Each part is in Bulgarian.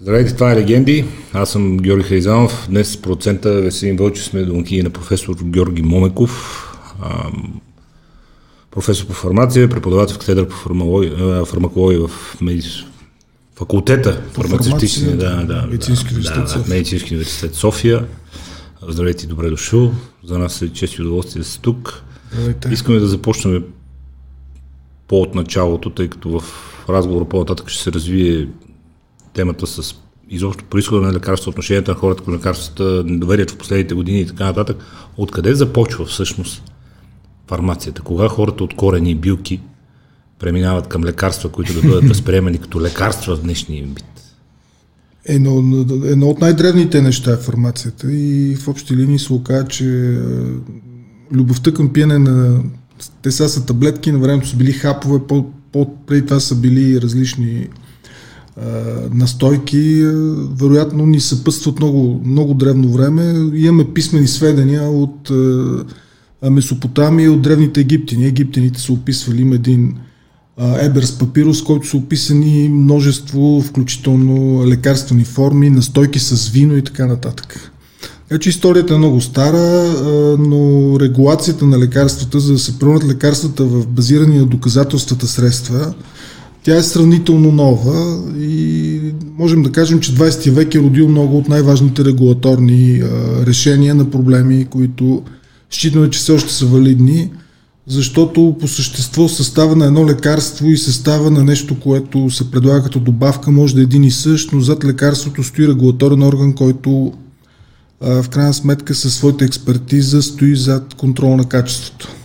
Здравейте, това е Легенди. Аз съм Георги Хайзанов. Днес с процента Веселин Вълчев сме домакини на професор Георги Момеков. професор по фармация, преподавател в катедра по фармакология в медис... факултета фармацевтични, да, да, да, медицински университет, да, да, медицински университет София. Здравейте и добре дошъл. За нас е чест и удоволствие да сте тук. Здравейте. Искаме да започнем по-от началото, тъй като в разговора по-нататък ще се развие темата с изобщо происхода на лекарства, отношенията на хората към лекарствата, доверието в последните години и така нататък. Откъде започва всъщност фармацията? Кога хората от корени и билки преминават към лекарства, които да бъдат възприемани като лекарства в днешния вид? Едно, едно от най-древните неща е фармацията и в общи линии се оказа, че е, любовта към пиене на те са, са таблетки, на времето са били хапове, по, по, преди това са били различни настойки, вероятно ни съпътстват много, много древно време. Имаме писмени сведения от Месопотамия от древните египтини. Египтяните са описвали им един Еберс папирус, който са описани множество, включително лекарствени форми, настойки с вино и така нататък. Така че историята е много стара, но регулацията на лекарствата, за да се пръвнат лекарствата в базирани на доказателствата средства, тя е сравнително нова и можем да кажем, че 20 век е родил много от най-важните регулаторни решения на проблеми, които считаме, че все още са валидни, защото по същество състава на едно лекарство и състава на нещо, което се предлага като добавка, може да е един и същ, но зад лекарството стои регулаторен орган, който в крайна сметка със своята експертиза стои зад контрол на качеството.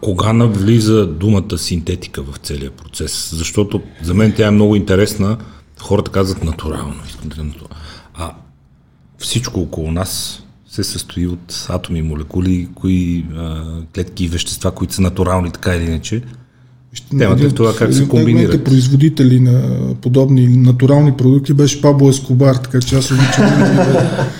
Кога навлиза думата синтетика в целия процес? Защото за мен тя е много интересна. Хората казват натурално. А всичко около нас се състои от атоми, молекули, кои а, клетки и вещества, които са натурални, така или иначе. Темата е в това как се комбинират. производители на подобни натурални продукти беше Пабло Ескобар, така че аз обичам.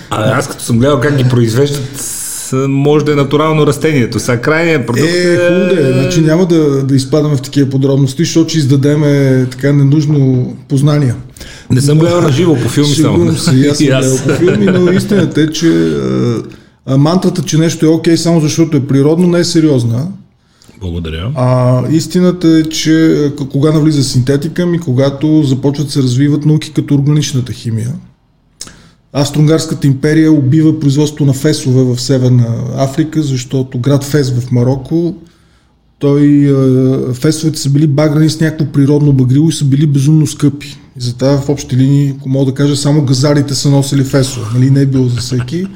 а аз като съм гледал как ги произвеждат, може да е натурално растението. Сега крайният продукт е... Е, хубаво да е. Значи няма да, да изпадаме в такива подробности, защото ще издадеме така ненужно познания. Не съм гледал на живо по филми само. Си, аз съм гледал по филми, но истината е, че а, мантрата, че нещо е окей само защото е природно, не е сериозна. Благодаря. А истината е, че кога навлиза синтетика ми, когато започват се развиват науки като органичната химия. Австро-Унгарската империя убива производство на фесове в Северна Африка, защото град Фес в Марокко, той, фесовете са били баграни с някакво природно багрило и са били безумно скъпи. И затова в общи линии, ако мога да кажа, само газарите са носили фесове, нали не е било за всеки.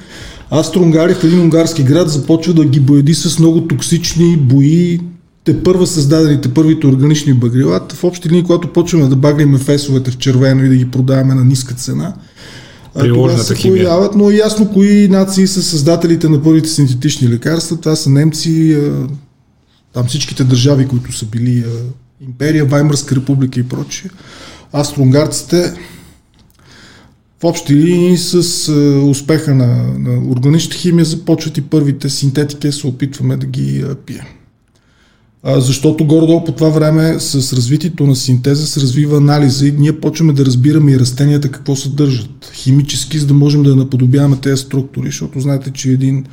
Австро-Унгари в един унгарски град започва да ги бояди с много токсични бои, те първа създадените първите органични багрила. В общи линии, когато почваме да багриме фесовете в червено и да ги продаваме на ниска цена, приложната се химия. Появяват, но е ясно кои нации са създателите на първите синтетични лекарства. Това са немци, там всичките държави, които са били империя, Ваймърска република и прочие. Австро-унгарците в общи линии с успеха на, на органичната химия започват и първите синтетики, се опитваме да ги пием защото горе-долу по това време с развитието на синтеза се развива анализа и ние почваме да разбираме и растенията какво съдържат химически, за да можем да наподобяваме тези структури, защото знаете, че един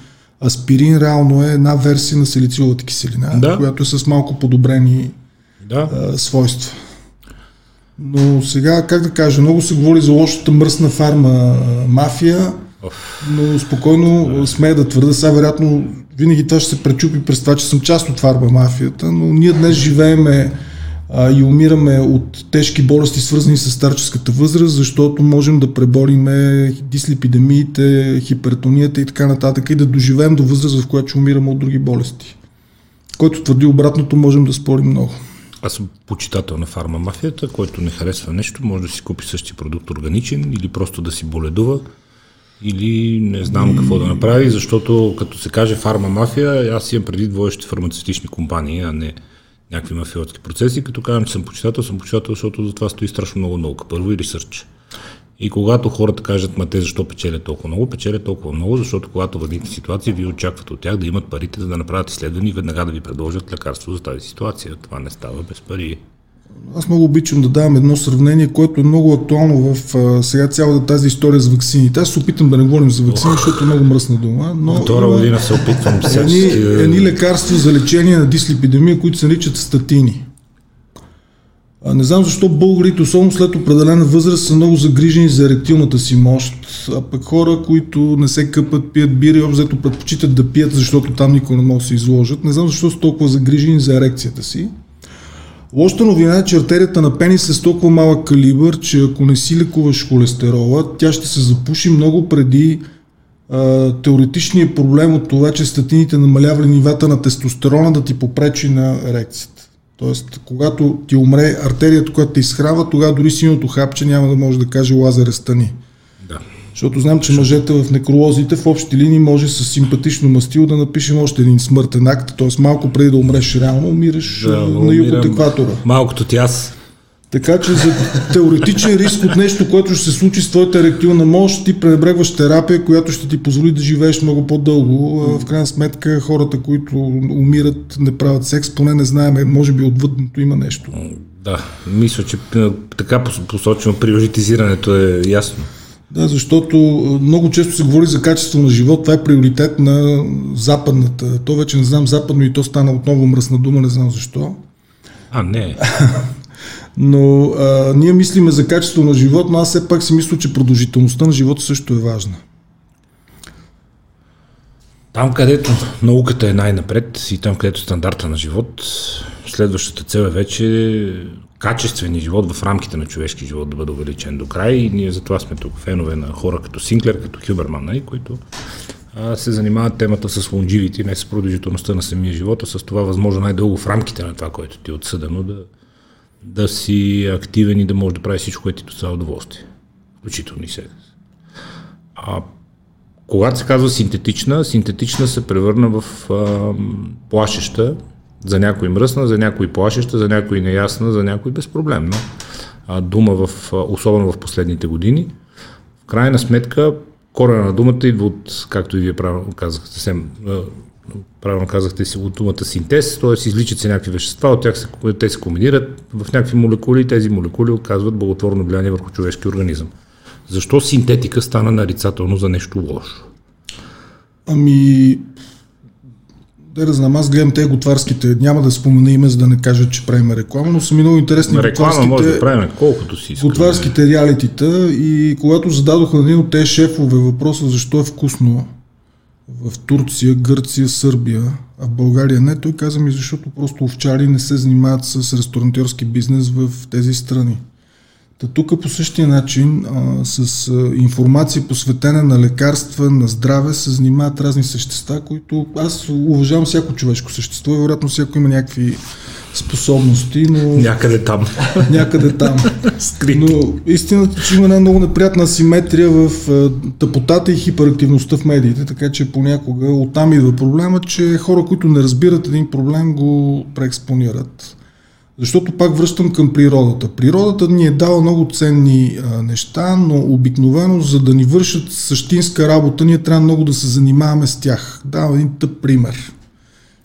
аспирин реално е една версия на силициовата киселина, да. която е с малко подобрени да. а, свойства. Но сега, как да кажа, много се говори за лошата мръсна фарма мафия, но спокойно смея да твърда, сега вероятно винаги това ще се пречупи през това, че съм част от фарба мафията, но ние днес живееме а, и умираме от тежки болести, свързани с старческата възраст, защото можем да пребориме дислепидемиите, хипертонията и така нататък и да доживеем до възраст, в която ще умираме от други болести. Който твърди обратното, можем да спорим много. Аз съм почитател на фарма мафията, който не харесва нещо, може да си купи същия продукт органичен или просто да си боледува или не знам какво да направи, защото като се каже фарма мафия, аз имам преди двоещи фармацевтични компании, а не някакви мафиотски процеси. Като казвам, че съм почитател, съм почитател, защото за това стои страшно много наука. Първо и ресърч. И когато хората кажат, ма те защо печелят толкова много, печелят толкова много, защото когато възникне ситуация, вие очаквате от тях да имат парите, за да направят изследвания и веднага да ви предложат лекарство за тази ситуация. Това не става без пари. Аз много обичам да давам едно сравнение, което е много актуално в а, сега цялата тази история с вакцините. Аз се опитам да не говорим за вакцини, защото е много мръсна дума. Но Втора година се опитвам едни, едни лекарства за лечение на дислепидемия, които се наричат статини. А не знам защо българите, особено след определена възраст, са много загрижени за еректилната си мощ, а пък хора, които не се къпат, пият бири, обзето предпочитат да пият, защото там никой не може да се изложат. Не знам защо са толкова загрижени за ерекцията си. Лошата новина е, че артерията на пенис е с толкова малък калибър, че ако не си лекуваш холестерола, тя ще се запуши много преди а, теоретичният проблем от това, че статините намалявали нивата на тестостерона да ти попречи на ерекцията. Тоест, когато ти умре артерията, която те изхрава, тогава дори синото хапче няма да може да каже лазаре стани. Защото знам, че мъжете в некролозите в общи линии може с симпатично мастило да напишем още един смъртен акт, т.е. малко преди да умреш реално, умираш да, на юг от екватора. Малкото ти аз. Така че за теоретичен риск от нещо, което ще се случи с твоята еректилна мощ, ти пренебрегваш терапия, която ще ти позволи да живееш много по-дълго. В крайна сметка хората, които умират, не правят секс, поне не знаем, може би отвъдното има нещо. Да, мисля, че така посочено приоритизирането е ясно. Да, защото много често се говори за качество на живот. Това е приоритет на западната. То вече не знам западно и то стана отново мръсна дума, не знам защо. А, не. Но а, ние мислиме за качество на живот, но аз все пак си мисля, че продължителността на живота също е важна. Там, където науката е най-напред и там, където стандарта на живот, следващата цел е вече качествения живот в рамките на човешки живот да бъде увеличен до край и ние затова сме тук фенове на хора като Синклер, като Хюберман, нали, които а, се занимават темата с лонживите, не с продължителността на самия живот, а с това възможно най-дълго в рамките на това, което ти е отсъдено да, да си активен и да можеш да правиш всичко, което ти доставя удоволствие. Включително и секс. А когато се казва синтетична, синтетична се превърна в а, плашеща, за някой мръсна, за някой плашеща, за някой неясна, за някой безпроблемна дума, в, особено в последните години. В крайна сметка, корена на думата идва от, както и вие правилно казахте, съвсем правилно казахте си, от думата синтез, т.е. изличат се някакви вещества, от тях се, те се комбинират в някакви молекули и тези молекули оказват благотворно влияние върху човешки организъм. Защо синтетика стана нарицателно за нещо лошо? Ами, да, знам, аз гледам те готварските, няма да спомена име, за да не кажа, че правим реклама, но са ми много интересни реклама може да правим колкото си искаме. Готварските реалитита и когато зададоха на един от тези шефове въпроса защо е вкусно в Турция, Гърция, Сърбия, а в България не, той каза ми защото просто овчари не се занимават с ресторантьорски бизнес в тези страни. Та тук по същия начин а, с а, информация посветена на лекарства, на здраве се занимават разни същества, които аз уважавам всяко човешко същество и вероятно всяко има някакви способности, но... Някъде там. Някъде там. но истината, че има една много неприятна асиметрия в тъпотата и хиперактивността в медиите, така че понякога оттам идва проблема, че хора, които не разбират един проблем, го преекспонират. Защото пак връщам към природата. Природата ни е дала много ценни а, неща, но обикновено, за да ни вършат същинска работа, ние трябва много да се занимаваме с тях. Давам един тъп пример.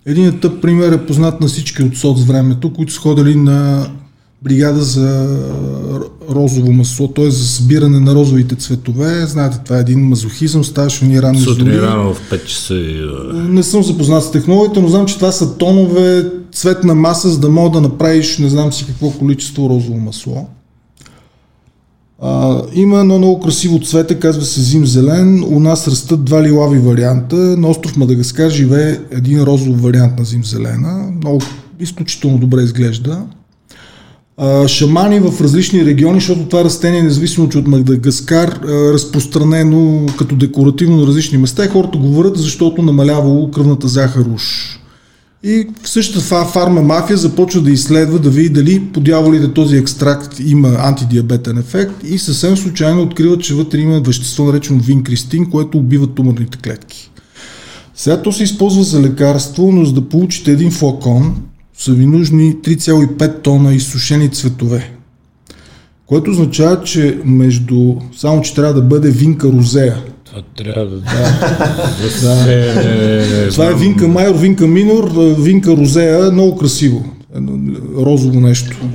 Един тъп пример е познат на всички от соц времето, които са ходили на бригада за розово масло, т.е. за събиране на розовите цветове. Знаете, това е един мазохизъм, ставаше ни рано Сутрин рано в 5 часа. Не съм запознат с технологията, но знам, че това са тонове цветна маса, за да мога да направиш не знам си какво количество розово масло. А, има едно много красиво цвете, казва се зим зелен. У нас растат два лилави варианта. На остров Мадагаскар живее един розов вариант на зим зелена. Много изключително добре изглежда шамани в различни региони, защото това растение, независимо че от Мадагаскар, разпространено като декоративно на различни места и хората говорят, защото намалявало кръвната захар уж. И същата фарма мафия започва да изследва, да види дали по дяволите този екстракт има антидиабетен ефект и съвсем случайно открива, че вътре има вещество наречено винкристин, което убива туморните клетки. Сега то се използва за лекарство, но за да получите един флакон, са ви нужни 3,5 тона изсушени цветове. Което означава, че между... Само, че трябва да бъде винка розея. Това трябва да... да. да. Това е винка майор, винка минор, винка розея, много красиво. Розово нещо.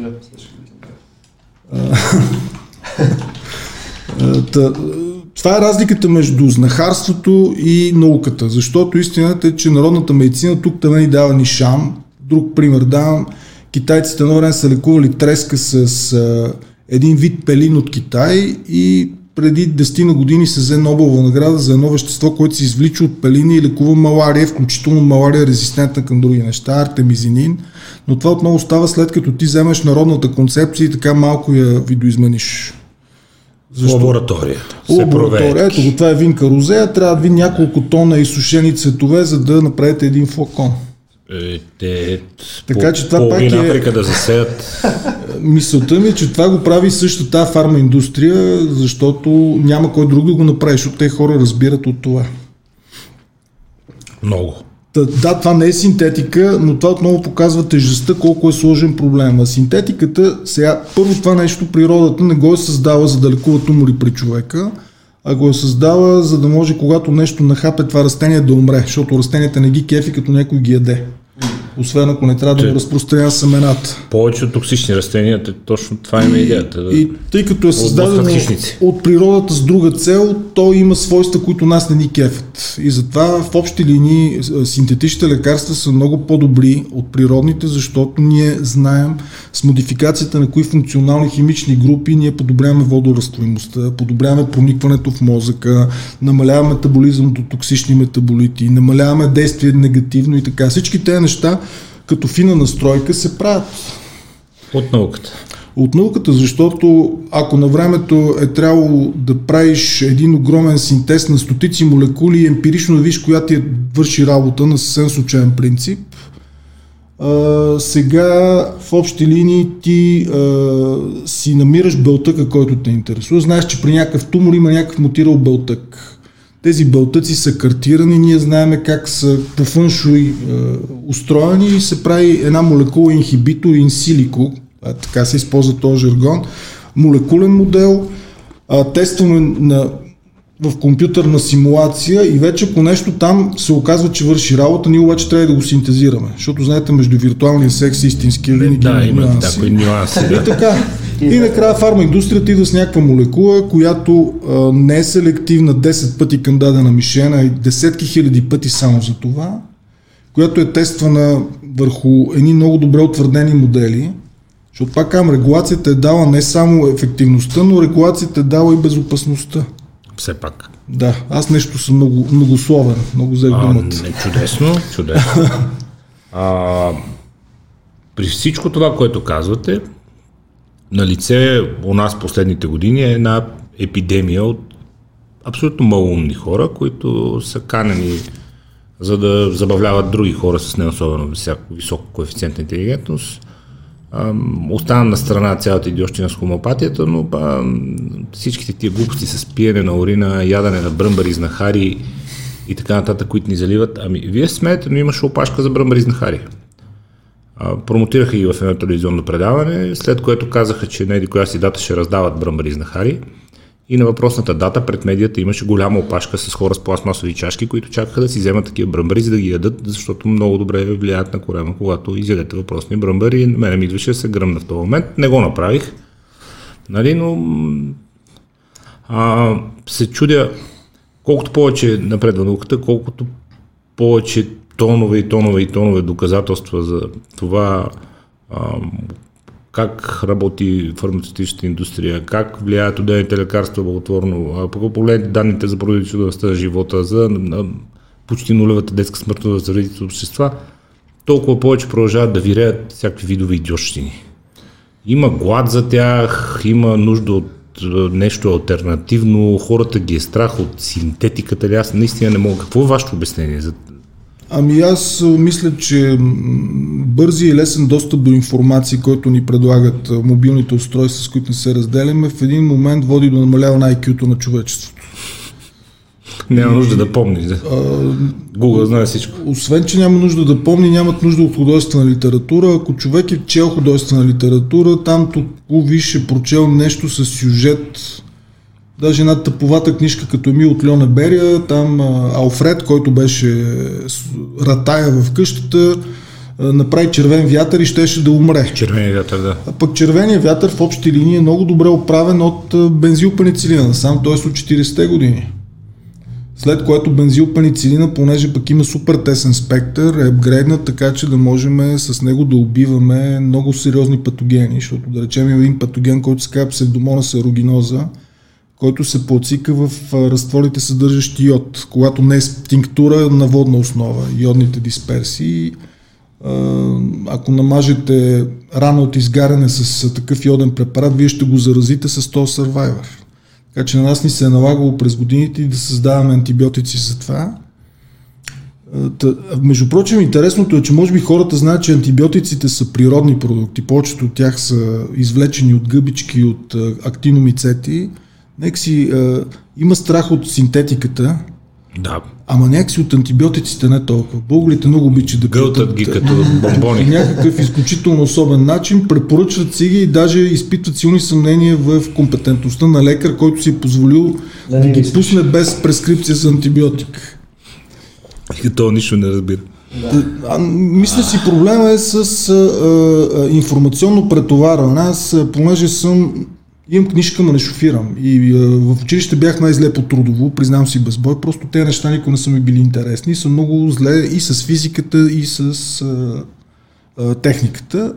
Това е разликата между знахарството и науката, защото истината е, че народната медицина тук да ни дава ни шам. Друг пример давам. Китайците едно време са лекували треска с а, един вид пелин от Китай и преди 10 на години се взе Нобелова награда за едно вещество, което се извлича от пелини и лекува малария, включително малария резистентна към други неща, артемизинин. Но това отново става след като ти вземеш народната концепция и така малко я видоизмениш. Защо? Лаборатория. Лаборатория. Ето го, това е винка розея. Трябва да ви няколко тона изсушени цветове, за да направите един флакон. Е, те така, че това пак е... Африка да засеят. Мисълта ми е, че това го прави същата тази фарма индустрия, защото няма кой друг да го направи, защото те хора разбират от това. Много. Да, да, това не е синтетика, но това отново показва тежестта, колко е сложен проблем. А синтетиката, сега, първо това нещо природата не го е създала за да лекува тумори при човека, а го е създала за да може когато нещо нахапе това растение да умре, защото растенията не ги кефи като някой ги яде освен ако не трябва да го разпространява семената. Повече от токсични растения, точно това има идеята. Да и тъй като е създадено от природата с друга цел, то има свойства, които нас не ни кефят. И затова в общи линии синтетичните лекарства са много по-добри от природните, защото ние знаем с модификацията на кои функционални химични групи ние подобряваме водорастворимостта, подобряваме проникването в мозъка, намаляваме метаболизъм до токсични метаболити, намаляваме действие негативно и така. Всички тези неща като фина настройка се правят. От науката. От науката, защото ако на времето е трябвало да правиш един огромен синтез на стотици молекули и емпирично да виж коя ти е върши работа на съвсем случайен принцип, а, сега в общи линии ти а, си намираш белтъка, който те интересува. Знаеш, че при някакъв тумор има някакъв мутирал белтък тези бълтъци са картирани, ние знаем как са по фъншуй е, устроени и се прави една молекула инхибитор инсилико, така се използва този жаргон, молекулен модел, а, тестваме на, в компютърна симулация и вече по нещо там се оказва, че върши работа, ние обаче трябва да го синтезираме, защото знаете между виртуалния секс и истинския линик да, има такива нюанси. Да. И така, и накрая фармаиндустрията идва с някаква молекула, която а, не е селективна 10 пъти към дадена мишена и десетки хиляди пъти само за това, която е тествана върху едни много добре утвърдени модели, защото пак казвам, регулацията е дала не само ефективността, но регулацията е дала и безопасността. Все пак. Да, аз нещо съм много, многословен, много взех думата. Не, чудесно, чудесно. а, при всичко това, което казвате, на лице у нас последните години е една епидемия от абсолютно малумни хора, които са канени за да забавляват други хора с не особено висок коефициент на интелигентност. Остана на страна цялата идиощина с хомопатията, но ба, всичките тия глупости с пиене на урина, ядане на бръмбари, знахари и така нататък, които ни заливат. Ами, вие смеете, но имаше опашка за бръмбари, знахари промотираха ги в едно телевизионно предаване, след което казаха, че на еди коя си дата ще раздават бръмбари знахари. И на въпросната дата пред медията имаше голяма опашка с хора с пластмасови чашки, които чакаха да си вземат такива бръмбари, за да ги ядат, защото много добре влияят на корема, когато изядете въпросни бръмбари. На мене ми идваше да се гръмна в този момент. Не го направих. Нали, но а, се чудя колкото повече напредва науката, колкото повече тонове и тонове и тонове доказателства за това как работи фармацевтичната индустрия, как влияят отделните лекарства благотворно, погледнете данните за продължителността на живота, за почти нулевата детска смъртност за редите общества, толкова повече продължават да виреят всякакви видове идиощини. Има глад за тях, има нужда от нещо альтернативно, хората ги е страх от синтетиката. Аз наистина не мога. Какво е вашето обяснение за Ами аз мисля, че бързи и лесен достъп до информации, който ни предлагат мобилните устройства, с които не се разделяме, в един момент води до намаляване на IQ-то на човечеството. Няма нужда да помниш. Да. Google знае всичко. Освен, че няма нужда да помни, нямат нужда от художествена литература. Ако човек е чел художествена литература, там виж е прочел нещо с сюжет, Даже една тъповата книжка като Емил от Льона Берия, там Алфред, който беше ратая в къщата, направи червен вятър и щеше да умре. Червения вятър, да. А пък червения вятър в общи линии е много добре оправен от бензилпеницилина, сам т.е. от 40-те години. След което бензилпеницилина, понеже пък има супер тесен спектър, е апгрейднат така, че да можем с него да убиваме много сериозни патогени, защото да речем има един патоген, който се казва псевдомонас аерогиноза, който се подсика в разтворите съдържащи йод, когато не е тинктура на водна основа, йодните дисперсии. Ако намажете рана от изгаряне с такъв йоден препарат, вие ще го заразите с този Survivor. Така че на нас ни се е налагало през годините да създаваме антибиотици за това. между прочим, интересното е, че може би хората знаят, че антибиотиците са природни продукти. Повечето от тях са извлечени от гъбички, от актиномицети. Нека си има страх от синтетиката, да. Ама някакси от антибиотиците не толкова. Българите много обичат да гълтат ги като бомбони. По някакъв изключително особен начин, препоръчват си ги и даже изпитват силни съмнения в компетентността на лекар, който си е позволил да, да ги пусне без прескрипция за антибиотик. И то нищо не разбира. Да. А, мисля си проблема е с а, а, информационно претоварване. Аз, понеже съм Имам книжка, но не шофирам. И а, в училище бях най-зле по трудово, признавам си без бой. Просто тези неща никога не са ми били интересни. Съм много зле и с физиката, и с а, а, техниката.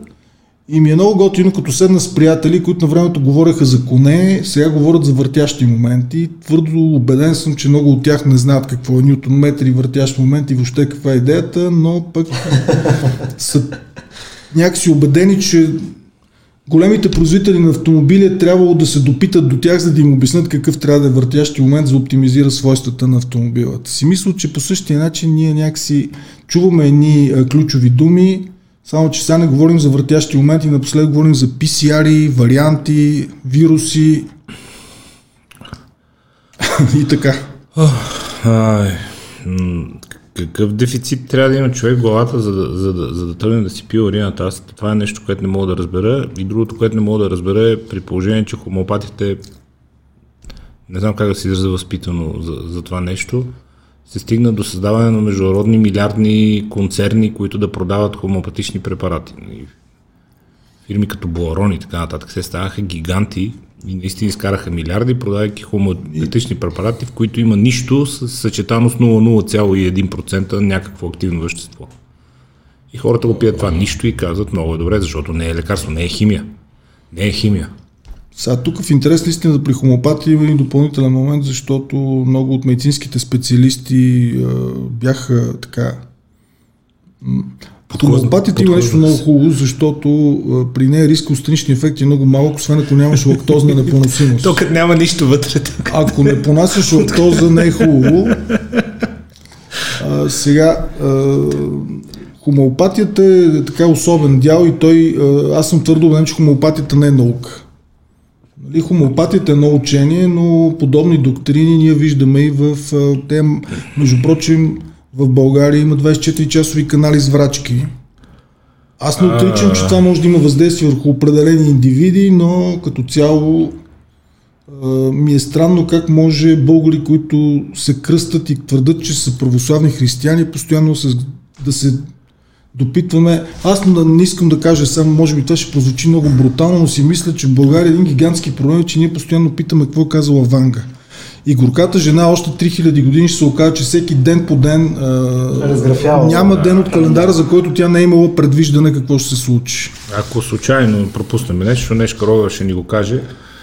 И ми е много готино, като седна с приятели, които на времето говореха за коне, сега говорят за въртящи моменти. Твърдо убеден съм, че много от тях не знаят какво е Ньютон метр и въртящ момент и въобще каква е идеята, но пък са някакси убедени, че големите производители на автомобили е трябвало да се допитат до тях, за да им обяснят какъв трябва да е въртящи момент, за да оптимизира свойствата на автомобилата. Си мисля, че по същия начин ние някакси чуваме едни ключови думи, само че сега не говорим за въртящи моменти, напоследък говорим за PCR, варианти, вируси и така. Ай, какъв дефицит трябва да има човек в главата, за да, за да, за да тръгне да си пие урината? Аз това е нещо, което не мога да разбера. И другото, което не мога да разбера е при положение, че хомеопатите, не знам как да се изразя възпитано за, за това нещо, се стигна до създаване на международни милиардни концерни, които да продават хомеопатични препарати. Фирми като Буарон и така нататък се станаха гиганти, и наистина изкараха милиарди, продавайки хомеопатични препарати, в които има нищо с съчетано с 0,01% някакво активно вещество. И хората го пият това нищо и казват много е добре, защото не е лекарство, не е химия. Не е химия. Сега тук в интерес на истина при хомопатия има и допълнителен момент, защото много от медицинските специалисти бяха така Хомеопатията има нещо много хубаво, защото а, при нея риска от странични ефекти е много малък, освен ако нямаш лактозна непоносимост. Тук няма нищо вътре. Тук. Ако не понасяш лактоза, не е хубаво. А, сега, а, хомеопатията е така особен дял и той, а, аз съм твърдо убеден, че хомеопатията не е наука. Нали, хомеопатията е едно учение, но подобни доктрини ние виждаме и в те, между прочим, в България има 24-часови канали с врачки. Аз не отричам, че това може да има въздействие върху определени индивиди, но като цяло ми е странно как може българи, които се кръстат и твърдат, че са православни християни, постоянно се, да се допитваме. Аз не искам да кажа само, може би това ще прозвучи много брутално, но си мисля, че в България е един гигантски проблем, че ние постоянно питаме какво е казала Ванга. И горката жена още 3000 години ще се окаже, че всеки ден по ден а, няма ден от календара, за който тя не е имала предвиждане какво ще се случи. Ако случайно пропуснем нещо, нещо Рова ще ни го каже,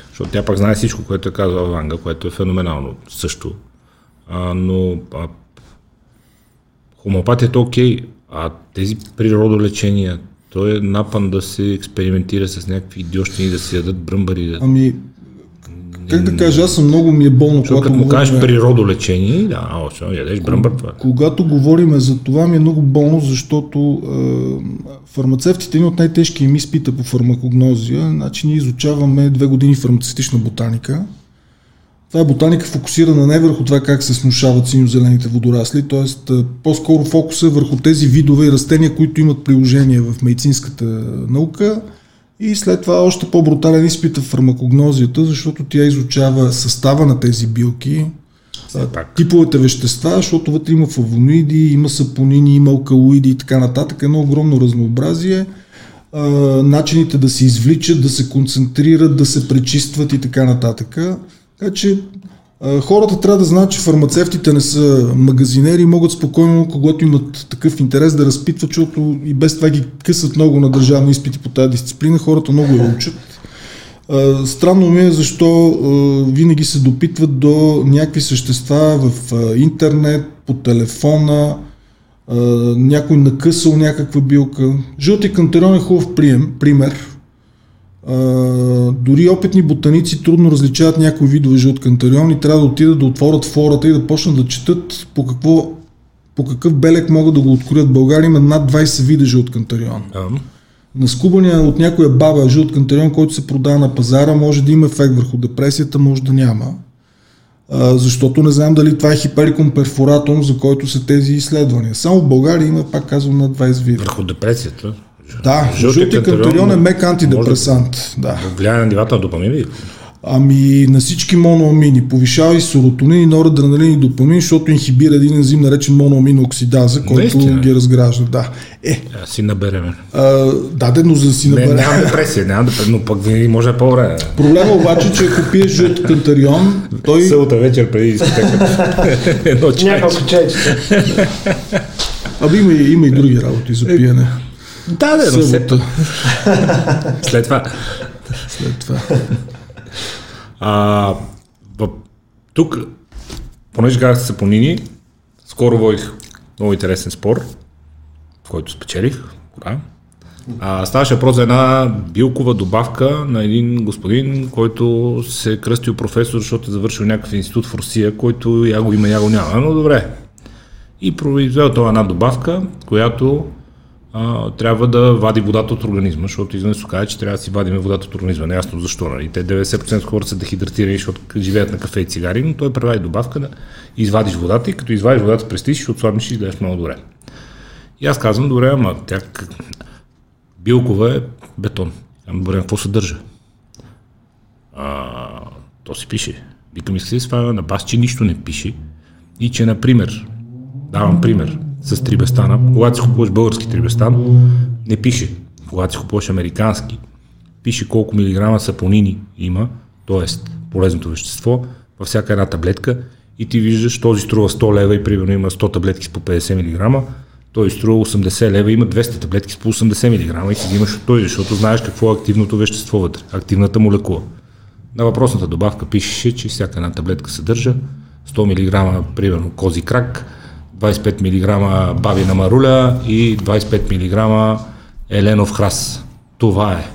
защото тя пак знае всичко, което е казала Ванга, което е феноменално също. А, но а, хомеопатията е окей, а тези природолечения, то е напан да се експериментира с някакви идиощини, да се ядат бръмбари. Да... Ами, как да кажа, аз съм много ми е болно, Защото когато му кажеш природолечение, да, о, ще ядеш бръмбър това. Когато говорим за това ми е много болно, защото е, фармацевтите, един от най-тежки им изпита по фармакогнозия, значи ние изучаваме две години фармацевтична ботаника. Това е ботаника фокусирана не върху това как се смушават синьо-зелените водорасли, т.е. по-скоро фокус е върху тези видове и растения, които имат приложение в медицинската наука – и след това още по-брутален изпит в фармакогнозията, защото тя изучава състава на тези билки, пак. типовете вещества, защото вътре има флавоноиди, има сапонини, има алкалоиди и така нататък. Едно огромно разнообразие. А, начините да се извличат, да се концентрират, да се пречистват и така нататък. Така че хората трябва да знаят, че фармацевтите не са магазинери и могат спокойно, когато имат такъв интерес да разпитват, защото и без това ги късат много на държавни изпити по тази дисциплина. Хората много я учат. Странно ми е защо винаги се допитват до някакви същества в интернет, по телефона, някой накъсал някаква билка. Жълти кантерон е хубав прием, пример. А, дори опитни ботаници трудно различават някои видове жълт кантерион и трябва да отидат да отворят фората и да почнат да четат по какво по какъв белек могат да го откроят. България има над 20 вида жълт кантерион. А, На скубания от някоя баба жълт кантерион, който се продава на пазара, може да има ефект върху депресията, може да няма. А, защото не знам дали това е хиперикум перфоратум, за който са тези изследвания. Само в България има, пак казвам, над 20 вида. върху депресията. Да, Жълтия жълтия кантерион е мек антидепресант. Да. Влияе на нивата на допамин ли? Ами на всички моноамини. Повишава и серотонин, и норадреналин и допамин, защото инхибира един ензим наречен моноамин оксидаза, който Наистина? ги разгражда. Да. Е, А, си набереме. а, да, но за да си Не, набере. нямам депресия, нямам депресия, но пък винаги може да е по-добре. Проблема обаче, че ако пиеш жълт кантарион, той... Събота вечер преди дискотека. Едно чайче. Няколко чайчета. Аби има, и- има и други работи за пиене. Да, да, Събота, След това. след това. А, в, тук, понеже казах сапонини, скоро водих много интересен спор, в който спечелих. Ура. А, ставаше въпрос за една билкова добавка на един господин, който се е кръстил професор, защото е завършил някакъв институт в Русия, който я го има, я го няма. Но добре. И произвел това една добавка, която трябва да вади водата от организма, защото изведнъж се казва, че трябва да си вадиме водата от организма. Неясно защо. Нали? Те 90% от хората са дехидратирани, защото живеят на кафе и цигари, но той прави добавка да извадиш водата и като извадиш водата през ти, ще отслабнеш и изглеждаш много добре. И аз казвам, добре, ама тя билкова е бетон. Ами добре, какво съдържа? А, то си пише. Викам, иска се сваля на бас, че нищо не пише. И че, например, давам пример с трибестана, когато си купуваш български трибестан, не пише. Когато си купуваш американски, пише колко милиграма сапонини има, т.е. полезното вещество, във всяка една таблетка и ти виждаш, този струва 100 лева и примерно има 100 таблетки с по 50 мг, той струва 80 лева има 200 таблетки с по 80 мг и си взимаш от той, защото знаеш какво е активното вещество вътре, активната молекула. На въпросната добавка пишеше, че всяка една таблетка съдържа 100 мг, примерно кози крак, 25 мг бабина маруля и 25 мг еленов храс. Това е.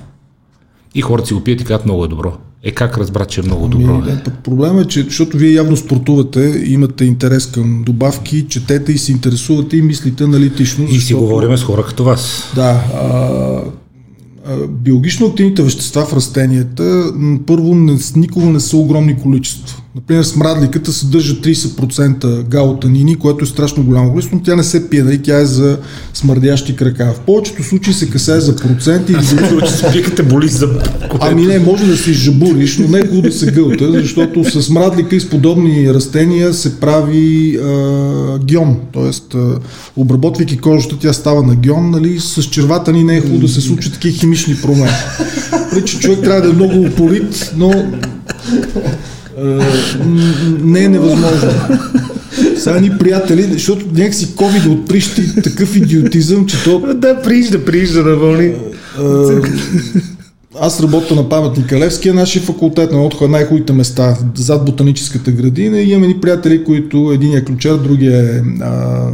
И хората си го пият и казват много е добро. Е как разбра, че е много добро? Ми, Е? да, проблема е, че защото вие явно спортувате, имате интерес към добавки, четете и се интересувате и мислите аналитично. И си говориме с хора като вас. Да. А, а, биологично активните вещества в растенията първо не, никога не са огромни количества. Например, смрадликата съдържа 30% гаутанини, което е страшно голямо количество, но тя не се пие, нали? тя е за смърдящи крака. В повечето случаи се касае за проценти или за че спикате боли за Ами не, може да се изжабуриш, но не е хубаво да се гълта, защото с мрадлика и с подобни растения се прави а, гьон. Тоест, а, обработвайки кожата, тя става на гьон, нали, с червата ни не е хубаво да се случат такива химични промени. Че човек трябва да е много упорит, но не е невъзможно. Сега ни приятели, защото някакси COVID отприщи такъв идиотизъм, че то Да, приижда, приижда да вълни. аз работя на паметника Левския, нашия факултет, на от най-хубавите места, зад ботаническата градина и имаме ни приятели, които един е ключар, другия е а,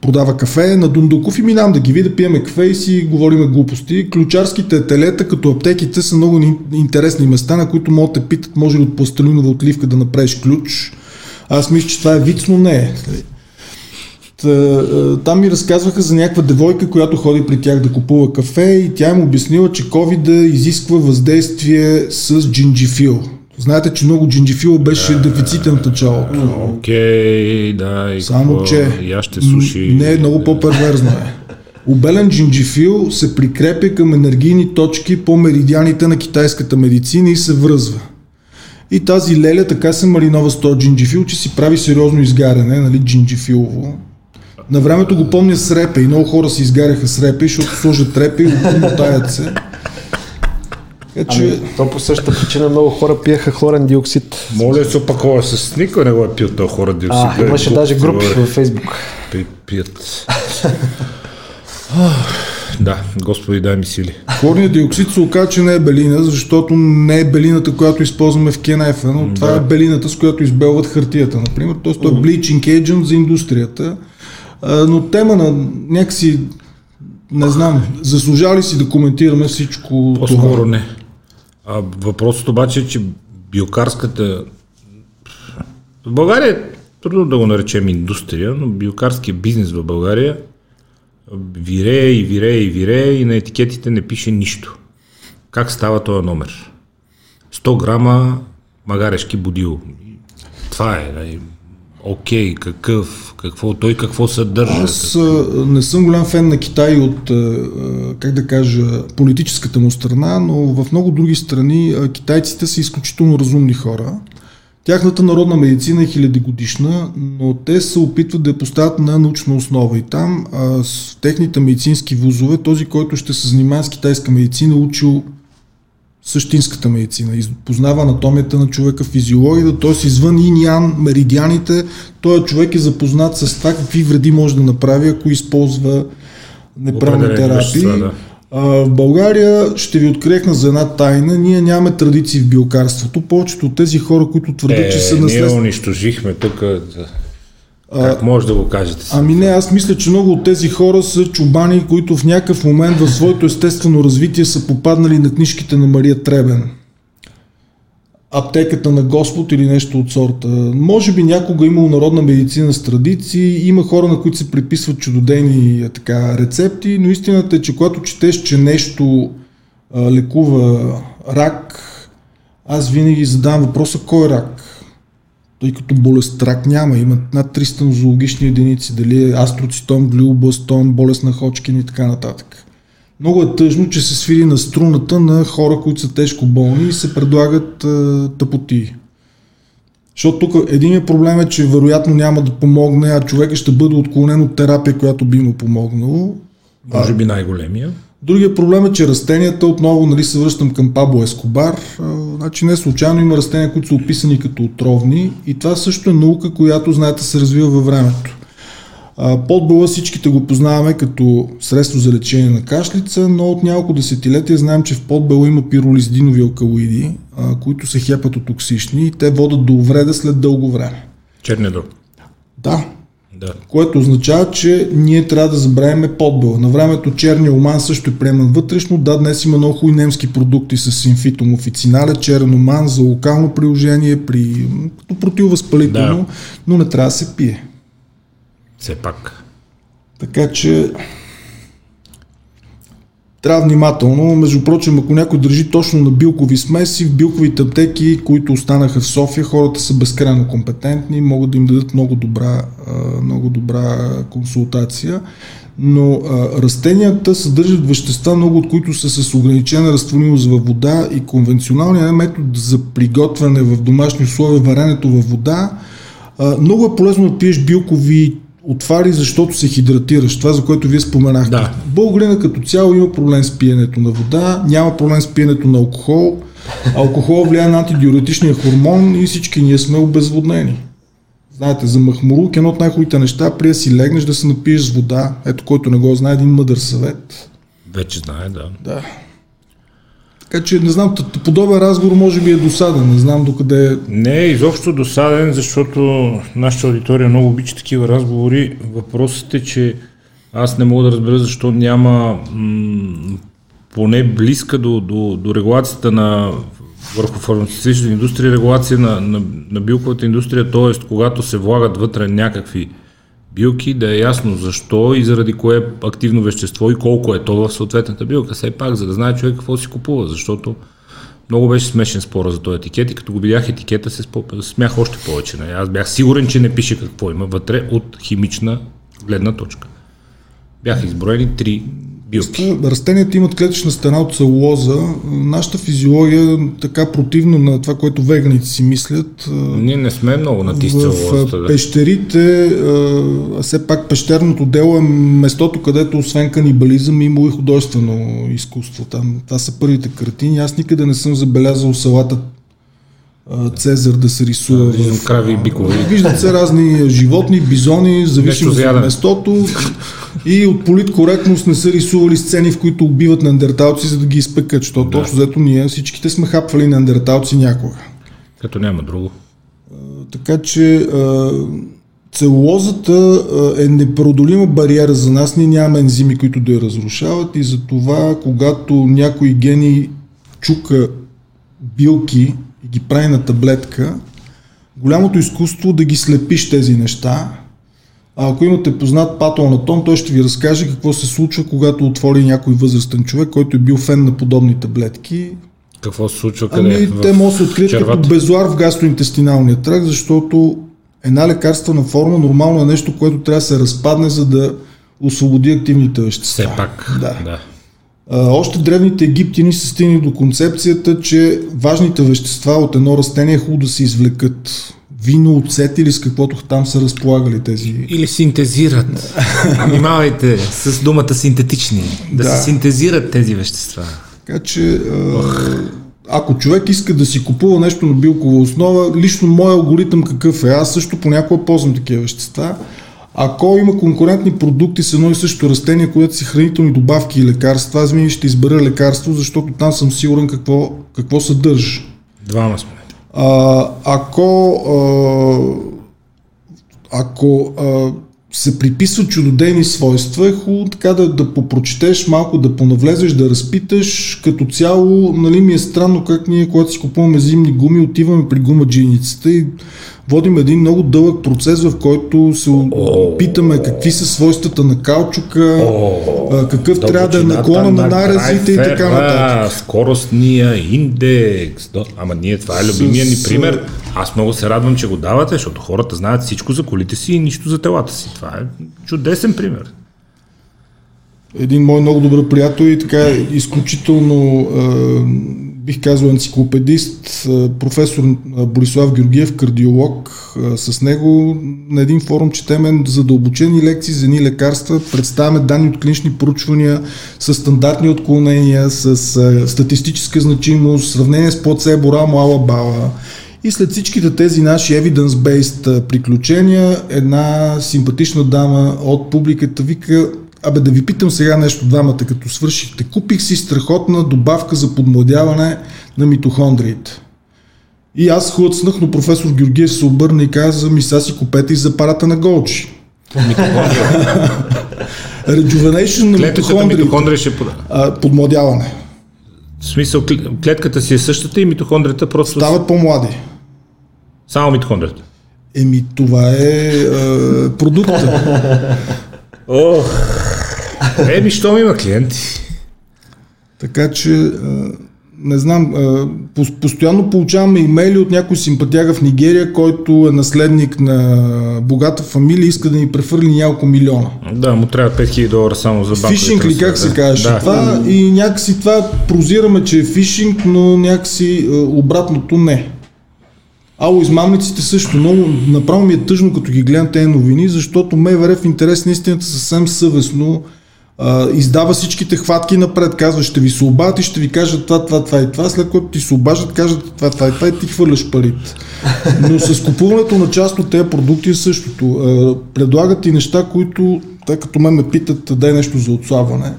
продава кафе на Дундуков и минавам да ги видя, пиеме кафе и си говориме глупости. Ключарските телета, като аптеките, са много ни- интересни места, на които могат да те питат, може ли от пластелинова отливка да направиш ключ. Аз мисля, че това е виц, но не е. А, там ми разказваха за някаква девойка, която ходи при тях да купува кафе и тя им обяснила, че COVID изисква въздействие с джинджифил. Знаете, че много джинджифил беше дефицитен в началото. Окей, да. И Само, че аз ще суши. не е много по-перверзно е. Обелен джинджифил се прикрепя към енергийни точки по меридианите на китайската медицина и се връзва. И тази леля така се маринова с този джинджифил, че си прави сериозно изгаряне, нали, джинджифилово. На времето го помня с репе и много хора си изгаряха с репе, защото сложат репе и мотаят се. Така, че... Ами, то по същата причина много хора пиеха хлорен диоксид. Моля се опакова с никой не го е пил този хора диоксид. А, имаше даже групи във Фейсбук. Пи, пият. да, Господи, дай ми сили. Хлорният диоксид се оказа, че не е белина, защото не е белината, която използваме в КНФ, но да. това е белината, с която избелват хартията, например. Тоест, той е bleaching agent за индустрията. но тема на някакси не знам, заслужава ли си да коментираме всичко По-скоро това? не. А въпросът обаче е, че биокарската... В България е трудно да го наречем индустрия, но биокарския бизнес в България вирее и вирее и вирее и на етикетите не пише нищо. Как става този номер? 100 грама магарешки будил. Това е. Окей, okay, какъв, какво, той какво съдържа? Аз какво? не съм голям фен на Китай от, как да кажа, политическата му страна, но в много други страни китайците са изключително разумни хора. Тяхната народна медицина е хилядигодишна, но те се опитват да я поставят на научна основа. И там а, с техните медицински вузове, този, който ще се занимава с китайска медицина, учил същинската медицина. Познава анатомията на човека, физиологията, т.е. извън иньян, меридианите, този човек е запознат с това какви вреди може да направи, ако използва неправилни терапии. Да. В България ще ви открехна за една тайна. Ние нямаме традиции в биокарството. Повечето от тези хора, които твърдят, е, че са наследство... Ние унищожихме тук как може да го кажете? Ами не, аз мисля, че много от тези хора са чубани, които в някакъв момент в своето естествено развитие са попаднали на книжките на Мария Требен. Аптеката на Господ или нещо от сорта. Може би някога е имало народна медицина с традиции, има хора, на които се приписват чудодейни така, рецепти, но истината е, че когато четеш, че нещо а, лекува рак, аз винаги задавам въпроса кой е рак тъй като болест рак няма, имат над 300 нозологични единици, дали е астроцитом, глиобластом, болест на Ходжкин и така нататък. Много е тъжно, че се свири на струната на хора, които са тежко болни и се предлагат е, тъпоти. Защото тук един проблем е, че вероятно няма да помогне, а човека ще бъде отклонен от терапия, която би му помогнало. Може би най-големия. Другия проблем е, че растенията, отново нали, се връщам към Пабло Ескобар, а, значи не случайно има растения, които са описани като отровни и това също е наука, която, знаете, се развива във времето. Подбола всичките го познаваме като средство за лечение на кашлица, но от няколко десетилетия знаем, че в подбела има пиролиздинови алкалоиди, а, които са хепатотоксични и те водят до увреда след дълго време. Черния дроб. Да, да. Което означава, че ние трябва да забравяме подбела. На времето черния оман също е приеман вътрешно. Да, днес има много хубави немски продукти с синфитум официнале, черен оман за локално приложение, при, като противовъзпалително, да. но не трябва да се пие. Все пак. Така че трябва внимателно. Между прочим, ако някой държи точно на билкови смеси, в билковите аптеки, които останаха в София, хората са безкрайно компетентни, могат да им дадат много добра, много добра консултация. Но растенията съдържат вещества, много от които са с ограничена разтворимост във вода и конвенционалният метод за приготвяне в домашни условия, варенето във вода, много е полезно да пиеш билкови отвари, защото се хидратираш. Това, за което вие споменахте. Да. Българина като цяло има проблем с пиенето на вода, няма проблем с пиенето на алкохол. Алкохол влияе на антидиуретичния хормон и всички ние сме обезводнени. Знаете, за махмурук едно от най-хубавите неща, при да си легнеш да се напиеш с вода. Ето, който не го знае, един мъдър съвет. Вече знае, да. Да. Така че не знам, подобен разговор може би е досаден, не знам докъде е. Не изобщо досаден, защото нашата аудитория много обича такива разговори. Въпросът е, че аз не мога да разбера защо няма м- поне близка до, до, до регулацията на върху фармацевтичната индустрия, регулация на, на, на билковата индустрия, т.е. когато се влагат вътре някакви билки, да е ясно защо и заради кое активно вещество и колко е то в съответната билка. Все пак, за да знае човек какво си купува, защото много беше смешен спора за този етикет и като го видях етикета се смях още повече. Нали? Аз бях сигурен, че не пише какво има вътре от химична гледна точка. Бяха изброени три Билки. Растенията имат клетъчна стена от целулоза. Нашата физиология, така противно на това, което веганите си мислят, Ние не сме много на тис в. Да. пещерите, а, все пак пещерното дело е местото, където освен канибализъм има и художествено изкуство. Там, това са първите картини. Аз никъде не съм забелязал салата Цезар да се рисува. Виждам крави и бикове. Виждат се разни животни, бизони, зависимо за от местото. И от политкоректност не са рисували сцени, в които убиват неандерталци, за да ги изпекат, защото Да. общо взето ние всичките сме хапвали неандерталци някога. Като няма друго. Така че целулозата е непреодолима бариера за нас. Ние нямаме ензими, които да я разрушават и затова, когато някой гений чука билки и ги прави на таблетка, голямото изкуство да ги слепиш тези неща. А ако имате познат патоанатом, той ще ви разкаже какво се случва, когато отвори някой възрастен човек, който е бил фен на подобни таблетки. Какво се случва къде? Ами, В те могат да се открият червата? като безуар в гастроинтестиналния тракт, защото една лекарствена форма нормално е нещо, което трябва да се разпадне, за да освободи активните вещества. Все пак. Да. да. Още древните египтяни са стигнали до концепцията, че важните вещества от едно растение е хубаво да се извлекат. Вино, оцет или с каквото там са разполагали тези Или синтезират. Внимавайте с думата синтетични. Да, Да. се синтезират тези вещества. Така че, ако човек иска да си купува нещо на билкова основа, лично моят алгоритъм какъв е? Аз също понякога ползвам такива вещества. Ако има конкурентни продукти с едно и също растение, което са хранителни добавки и лекарства, аз винаги ще избера лекарство, защото там съм сигурен какво, какво съдържа. Двама сме. А, ако а, ако а, се приписват чудодейни свойства, е хубаво така да, да попрочетеш малко, да понавлезеш, да разпиташ. Като цяло, нали ми е странно как ние, когато си купуваме зимни гуми, отиваме при гумаджийницата и водим един много дълъг процес, в който се питаме какви са свойствата на каучука, какъв трябва да е наклона на нарезите и така нататък. Скоростния индекс. Ама ние, това е любимия ни пример. Аз много се радвам, че го давате, защото хората знаят всичко за колите си и нищо за телата си. Това е чудесен пример. един мой много добър приятел и така изключително е, бих казал енциклопедист, професор Борислав Георгиев, кардиолог. С него на един форум четеме задълбочени лекции за едни лекарства, представяме данни от клинични проучвания с стандартни отклонения, с статистическа значимост, сравнение с плацебо, рамо, ала, бала. И след всичките тези наши evidence-based приключения, една симпатична дама от публиката вика, абе да ви питам сега нещо двамата, като свършихте. Купих си страхотна добавка за подмладяване на митохондриите. И аз хлъцнах, но професор Георгиев се обърна и каза, ми сега си купете и за парата на Голчи. Rejuvenation на Клетката митохондриите. митохондрия ще пода. А, подмладяване. В смисъл, кл- клетката си е същата и митохондрията просто... Стават по-млади. Само митохондрията. Еми, това е, е продукта. Ох! Еми, що има клиенти? Така че, не знам, постоянно получаваме имейли от някой симпатяга в Нигерия, който е наследник на богата фамилия и иска да ни префърли няколко милиона. Да, му трябва 5000 долара само за банкови Фишинг ли, как се каже? Да. Това и някакси това прозираме, че е фишинг, но някакси обратното не. Ало, измамниците също много, направо ми е тъжно като ги гледам тези новини, защото МВР в интерес на истината съвсем съвестно а, издава всичките хватки напред, казва ще ви се обадят и ще ви кажат това, това, това и това, след което ти се обаждат, кажат това, това и това и ти хвърляш парите. Но с купуването на част от тези продукти е същото. А, предлагат и неща, които, те като мен ме питат, дай нещо за отслабване.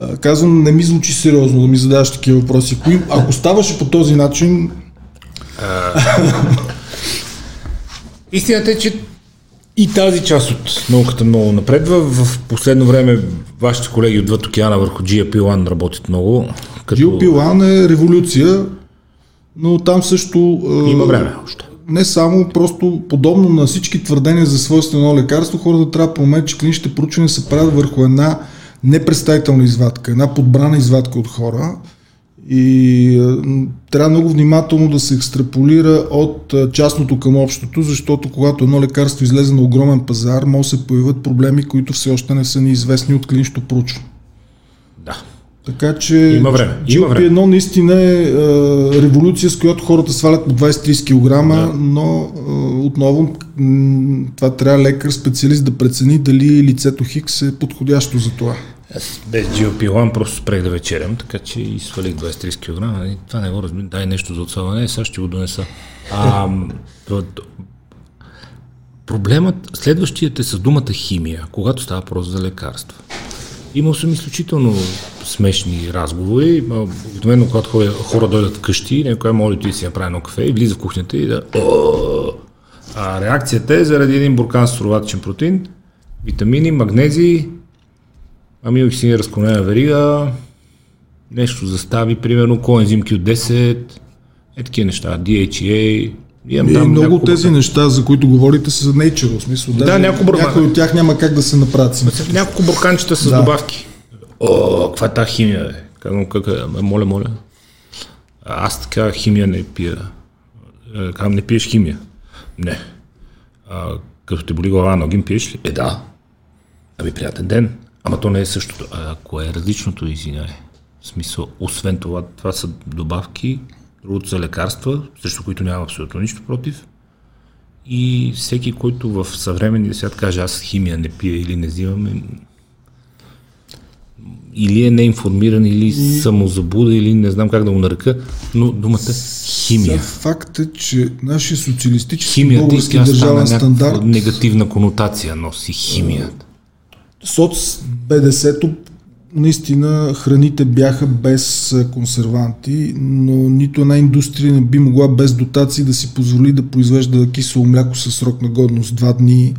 А, Казвам, не ми звучи сериозно да ми задаваш такива въпроси. Кои, ако ставаше по този начин, Истината е, че и тази част от науката много напредва. В последно време вашите колеги отвъд океана върху GLP-1 работят много. Като... GLP-1 е революция, но там също... а, Има време още. Не само, просто подобно на всички твърдения за свойство на лекарство, хората трябва да променят, че клиничните проучвания се правят върху една непредставителна извадка, една подбрана извадка от хора. И трябва много внимателно да се екстраполира от частното към общото, защото когато едно лекарство излезе на огромен пазар, може да се появят проблеми, които все още не са неизвестни от клиничното проучване. Така че Има време, има време. GLP-1 наистина е, е революция, с която хората свалят по 20-30 кг, Да. но е, отново това трябва лекар, специалист да прецени дали лицето Хикс е подходящо за това. Аз без GLP-1 просто спрех да вечерям, така че и свалих 23 кг. нали? Това не го разбирам. Дай нещо за отслабване, сега ще го донеса. А, проблемът, следващият е с думата химия, когато става въпрос за лекарства. Имал съм изключително смешни разговори. Обикновено, когато хора, хора дойдат вкъщи, някой моли ти си направи едно кафе и влиза в кухнята и да... А реакцията е заради един буркан с суроватичен протеин, витамини, магнези, амилоксини разклонена верига, нещо застави, примерно коензим Q10, е такива неща, DHEA. Имам И много няколко тези неща, за които говорите, са nature, в смисъл. Да, даже няколко бърма- някои от тях няма как да се направят. Няколко бурканчета с Да. добавки. О, каква е тази химия, бе? Казвам, как е? Моля, моля. Аз така химия не пия. Е, Казвам, не пиеш химия. Не. А, като те боли глава, ноги пиеш ли? Е, да. Ами, приятен ден. Ама то не е същото. А, кое е различното, извиняй? В смисъл, освен това, това са добавки, другото са лекарства, срещу които нямам абсолютно нищо против. И всеки, който в съвременния свят каже аз химия не пия или не взимам, е- или е неинформиран, или самозабуда, или не знам как да го нарека, но думата химия. Сега Факт е, че нашия социалистически Химията български държавен стандарт негативна конотация, носи химията. Соц БДС-то наистина храните бяха без консерванти, но нито една индустрия не би могла без дотации да си позволи да произвежда кисело мляко със срок на годност два дни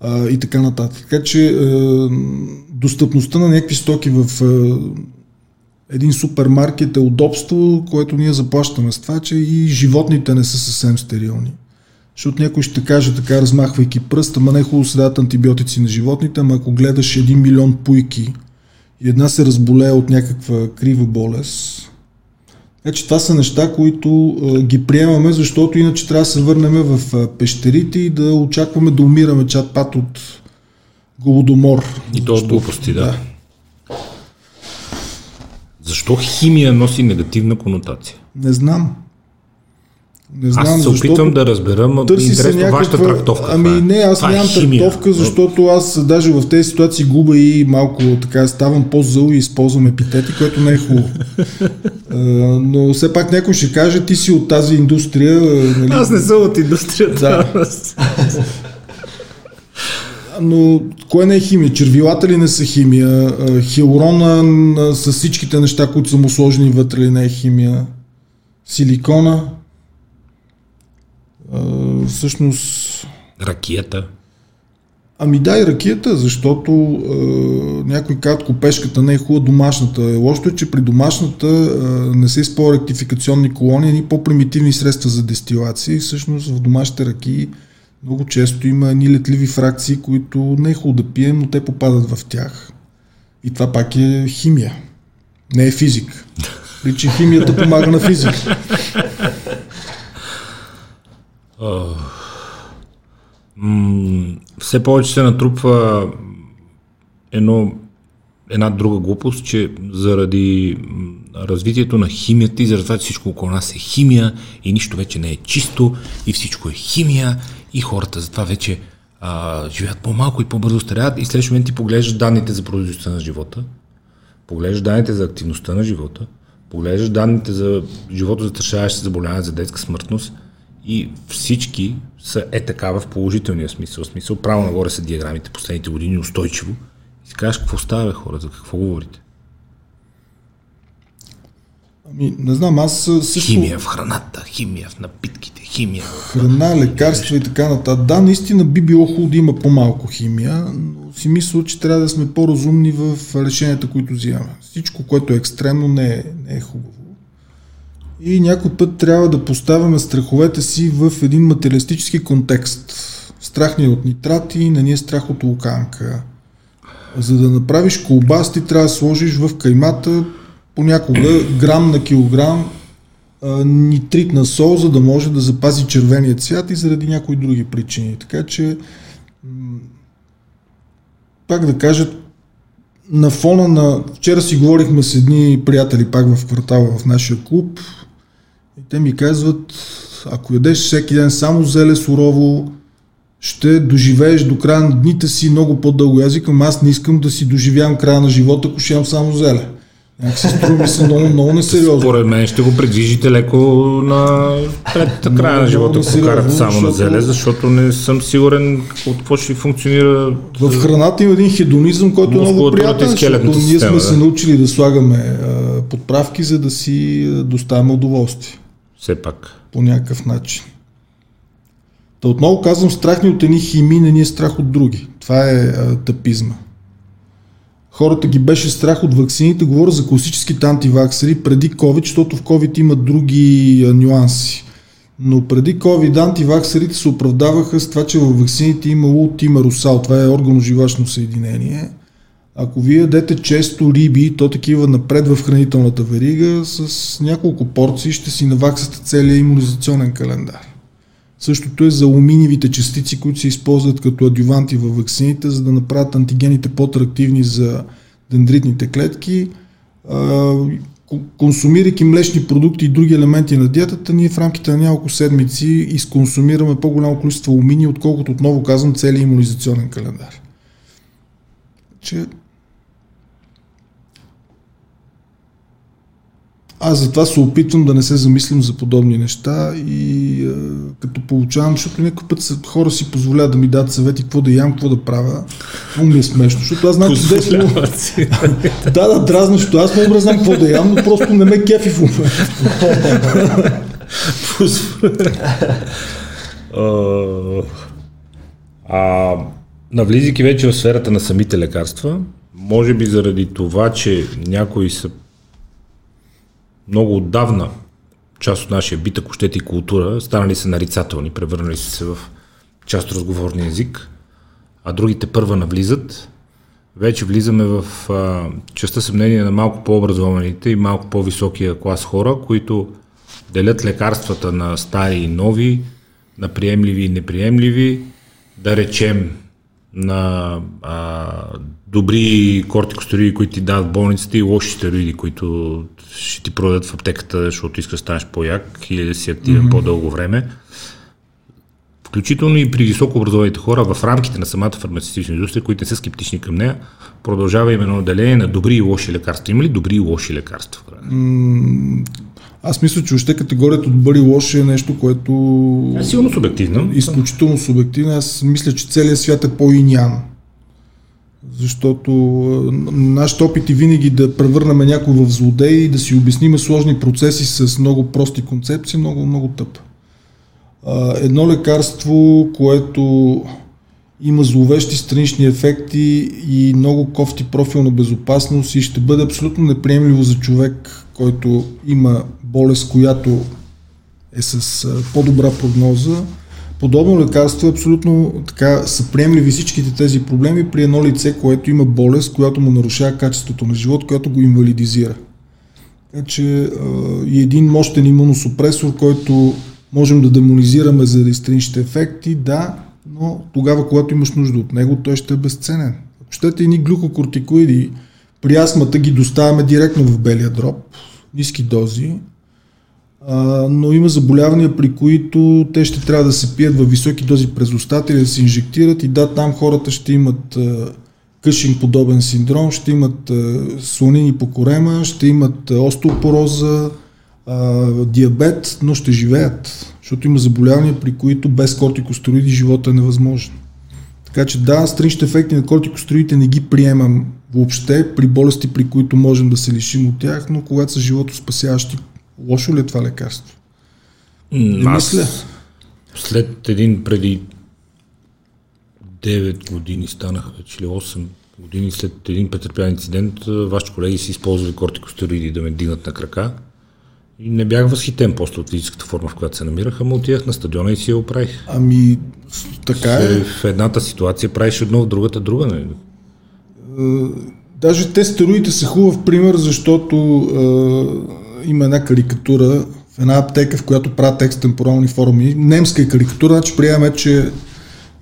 а, и така нататък. Така че а, достъпността на някакви стоки в а, един супермаркет е удобство, което ние заплащаме с това, че и животните не са съвсем стерилни. Защото някой ще каже така, размахвайки пръст, ама не е хубаво се дават антибиотици на животните, ама ако гледаш един милион пуйки и една се разболее от някаква крива болест, Значи това са неща, които а, ги приемаме, защото иначе трябва да се върнем в пещерите и да очакваме да умираме чат-пат от голодомор. И то от глупости, да. Защо химия носи негативна конотация? Не знам. Не знам, Аз се защото опитвам да разбера, но търси интересно някаква... вашата трактовка. Ами е. не, аз Това е нямам химия. трактовка, защото аз даже в тези ситуации губа и малко така ставам по-зъл и използвам епитети, което не е хубаво. А, но все пак някой ще каже, ти си от тази индустрия. Нали? Аз не съм от индустрията. Да. Но кое не е химия? Червилата ли не са химия? А, Хиалурона а, с всичките неща, които са му сложени вътре ли не е химия? Силикона? А, всъщност... Ракията. Ами да, и ракията, защото а, някой казват, копешката не е хубава, домашната е. Лошото е, че при домашната а, не се използва ректификационни колони, едни по-примитивни средства за дестилация и всъщност в домашните ръки много често има едни летливи фракции, които не е хубаво да пием, но те попадат в тях. И това пак е химия. Не е физик. Причи химията помага на физика. Все повече се натрупва едно, една друга глупост, че заради развитието на химията и заради това, че всичко около нас е химия и нищо вече не е чисто и всичко е химия и хората затова вече а, живеят по-малко и по-бързо старят и следващия момент ти поглеждаш данните за продължителността на живота, поглеждаш данните за активността на живота, поглеждаш данните за живото застрашаващи заболявания за детска смъртност и всички са е така в положителния смисъл. В смисъл право нагоре са диаграмите последните години устойчиво. И си кажеш какво става, хора, за какво говорите? Ами, не знам, аз също... Химия в храната, химия в напитките, химия. храна, лекарства и така нататък. Да, наистина би било хубаво да има по-малко химия, но си мисля, че трябва да сме по-разумни в решенията, които взимаме. Всичко, което е екстремно, не е, не е хубаво. И някой път трябва да поставяме страховете си в един материалистически контекст. Страх ни е от нитрати, не ни е страх от луканка. За да направиш колбас, ти трябва да сложиш в каймата понякога грам на килограм а, нитритна сол, за да може да запази червения цвят и заради някои други причини. Така че, пак да кажа, на фона на... Вчера си говорихме с едни приятели пак в квартала в нашия клуб те ми казват, ако ядеш всеки ден само зеле сурово, ще доживееш до края на дните си много по-дълго. Аз викам, аз не искам да си доживявам края на живота, ако ще имам само зеле. Някак се струва ми се много, много несериозно. Според мен ще го предвижите леко на пред края на живота, ако карате само на зеле, защото не съм сигурен от какво ще функционира. В храната има един хедонизъм, който е много приятен, защото ние сме да. се научили да слагаме подправки, за да си доставяме удоволствие. Все пак. По някакъв начин. Та отново казвам, страх ни от едни хими, не ни е страх от други. Това е а, тъпизма. Хората ги беше страх от вакцините, говоря за класическите антиваксери преди COVID, защото в COVID има други а, нюанси. Но преди COVID антиваксерите се оправдаваха с това, че във вакцините имало тимарусал. Това е органоживашно съединение. Ако вие ядете често риби, то такива напред в хранителната верига, с няколко порции ще си наваксате целият иммунизационен календар. Същото е за алуминиевите частици, които се използват като адюванти във вакцините, за да направят антигените по-атрактивни за дендритните клетки. Консумирайки млечни продукти и други елементи на диетата, ние в рамките на няколко седмици изконсумираме по-голямо количество алумини, отколкото отново казвам целият иммунизационен календар. Че Аз затова се опитвам да не се замислям за подобни неща и е, като получавам, защото някой път са, хора си позволяват да ми дадат съвети какво да ям, какво да правя. Много ми е смешно, защото аз знам чудесно. да, да, дразнещо. Аз много знам какво да ям, но просто не ме кефи в момента. а, навлизайки вече в сферата на самите лекарства, може би заради това, че някои са много отдавна част от нашия бит, ако щете и култура, станали са нарицателни, превърнали са се в част от разговорния език, а другите първа навлизат. Вече влизаме в а, частта съмнение на малко по-образованите и малко по-високия клас хора, които делят лекарствата на стари и нови, на приемливи и неприемливи, да речем на а, добри кортикостероиди, които ти дават в болницата и лоши стероиди, които ще ти продадат в аптеката, защото искаш да станеш по-як или да си активен mm-hmm. по-дълго време. Включително и при високо образованите хора в рамките на самата фармацевтична индустрия, които не са скептични към нея, продължава именно отделение на добри и лоши лекарства. Има ли добри и лоши лекарства? Mm, аз мисля, че още категорията добър и лош е нещо, което... Е силно субективно. Изключително субективно. Аз мисля, че целият свят е по-инян. Защото нашите опити винаги да превърнем някой в злодей и да си обясниме сложни процеси с много прости концепции, много, много тъп. Едно лекарство, което има зловещи странични ефекти и много кофти профилна безопасност и ще бъде абсолютно неприемливо за човек, който има болест, която е с по-добра прогноза. Подобно лекарство е абсолютно така са приемливи всичките тези проблеми при едно лице, което има болест, която му нарушава качеството на живот, която го инвалидизира. Така че и един мощен имуносупресор, който можем да демонизираме за страничните ефекти, да, но тогава, когато имаш нужда от него, той ще е безценен. Ако щете ни глюкокортикоиди, при астмата ги доставяме директно в белия дроб, ниски дози, а, но има заболявания, при които те ще трябва да се пият във високи дози през устата или да се инжектират и да, там хората ще имат къшин подобен синдром, ще имат а, слонини по корема, ще имат остеопороза, а, диабет, но ще живеят, защото има заболявания, при които без кортикостероиди живота е невъзможен. Така че да, страничните ефекти на кортикостероидите не ги приемам въобще при болести, при които можем да се лишим от тях, но когато са живото спасяващи, лошо ли е това лекарство? Не Аз мисля. След един преди 9 години станаха или 8 години след един претърпян инцидент, вашите колеги си използвали кортикостероиди да ме дигнат на крака. И не бях възхитен после от физическата форма, в която се намирах, ама отидах на стадиона и си я оправих. Ами, така е. В едната ситуация правиш едно, в другата друга. Не? Е, даже те стероидите са хубав пример, защото е, има една карикатура в една аптека, в която правят екстемпорални форми. Немска е карикатура, значи приемаме, че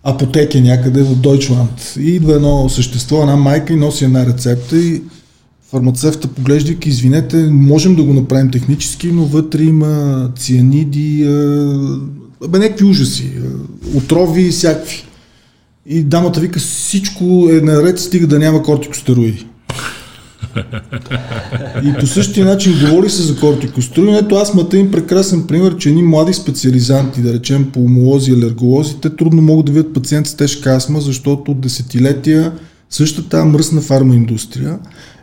апотеки някъде в Дойчланд. И идва едно същество, една майка и носи една рецепта и фармацевта поглеждайки, извинете, можем да го направим технически, но вътре има цианиди, бе, някакви ужаси, отрови и всякакви. И дамата вика, всичко е наред, стига да няма кортикостероиди. И по същия начин говори се за кортикостероиди. Ето аз мата им прекрасен пример, че едни млади специализанти, да речем по умолози и алерголози, те трудно могат да видят пациент с тежка астма, защото от десетилетия същата мръсна фармаиндустрия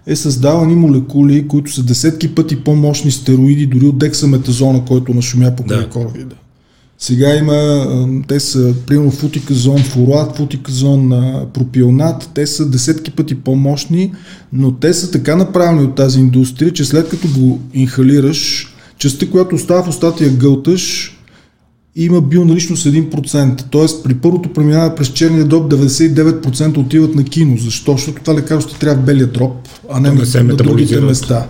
е създала ни молекули, които са десетки пъти по-мощни стероиди, дори от дексаметазона, който нашумя по да. COVID. Сега има, те са, примерно, футиказон фурат, футиказон пропионат, те са десетки пъти по-мощни, но те са така направени от тази индустрия, че след като го инхалираш, частта, която остава в устата я гълташ, има бионаличност 1%. Тоест при първото преминаване през черния дроб 99% отиват на кино. Защо? Защото това лекарство трябва белия дроп, а не, не на, на другите места.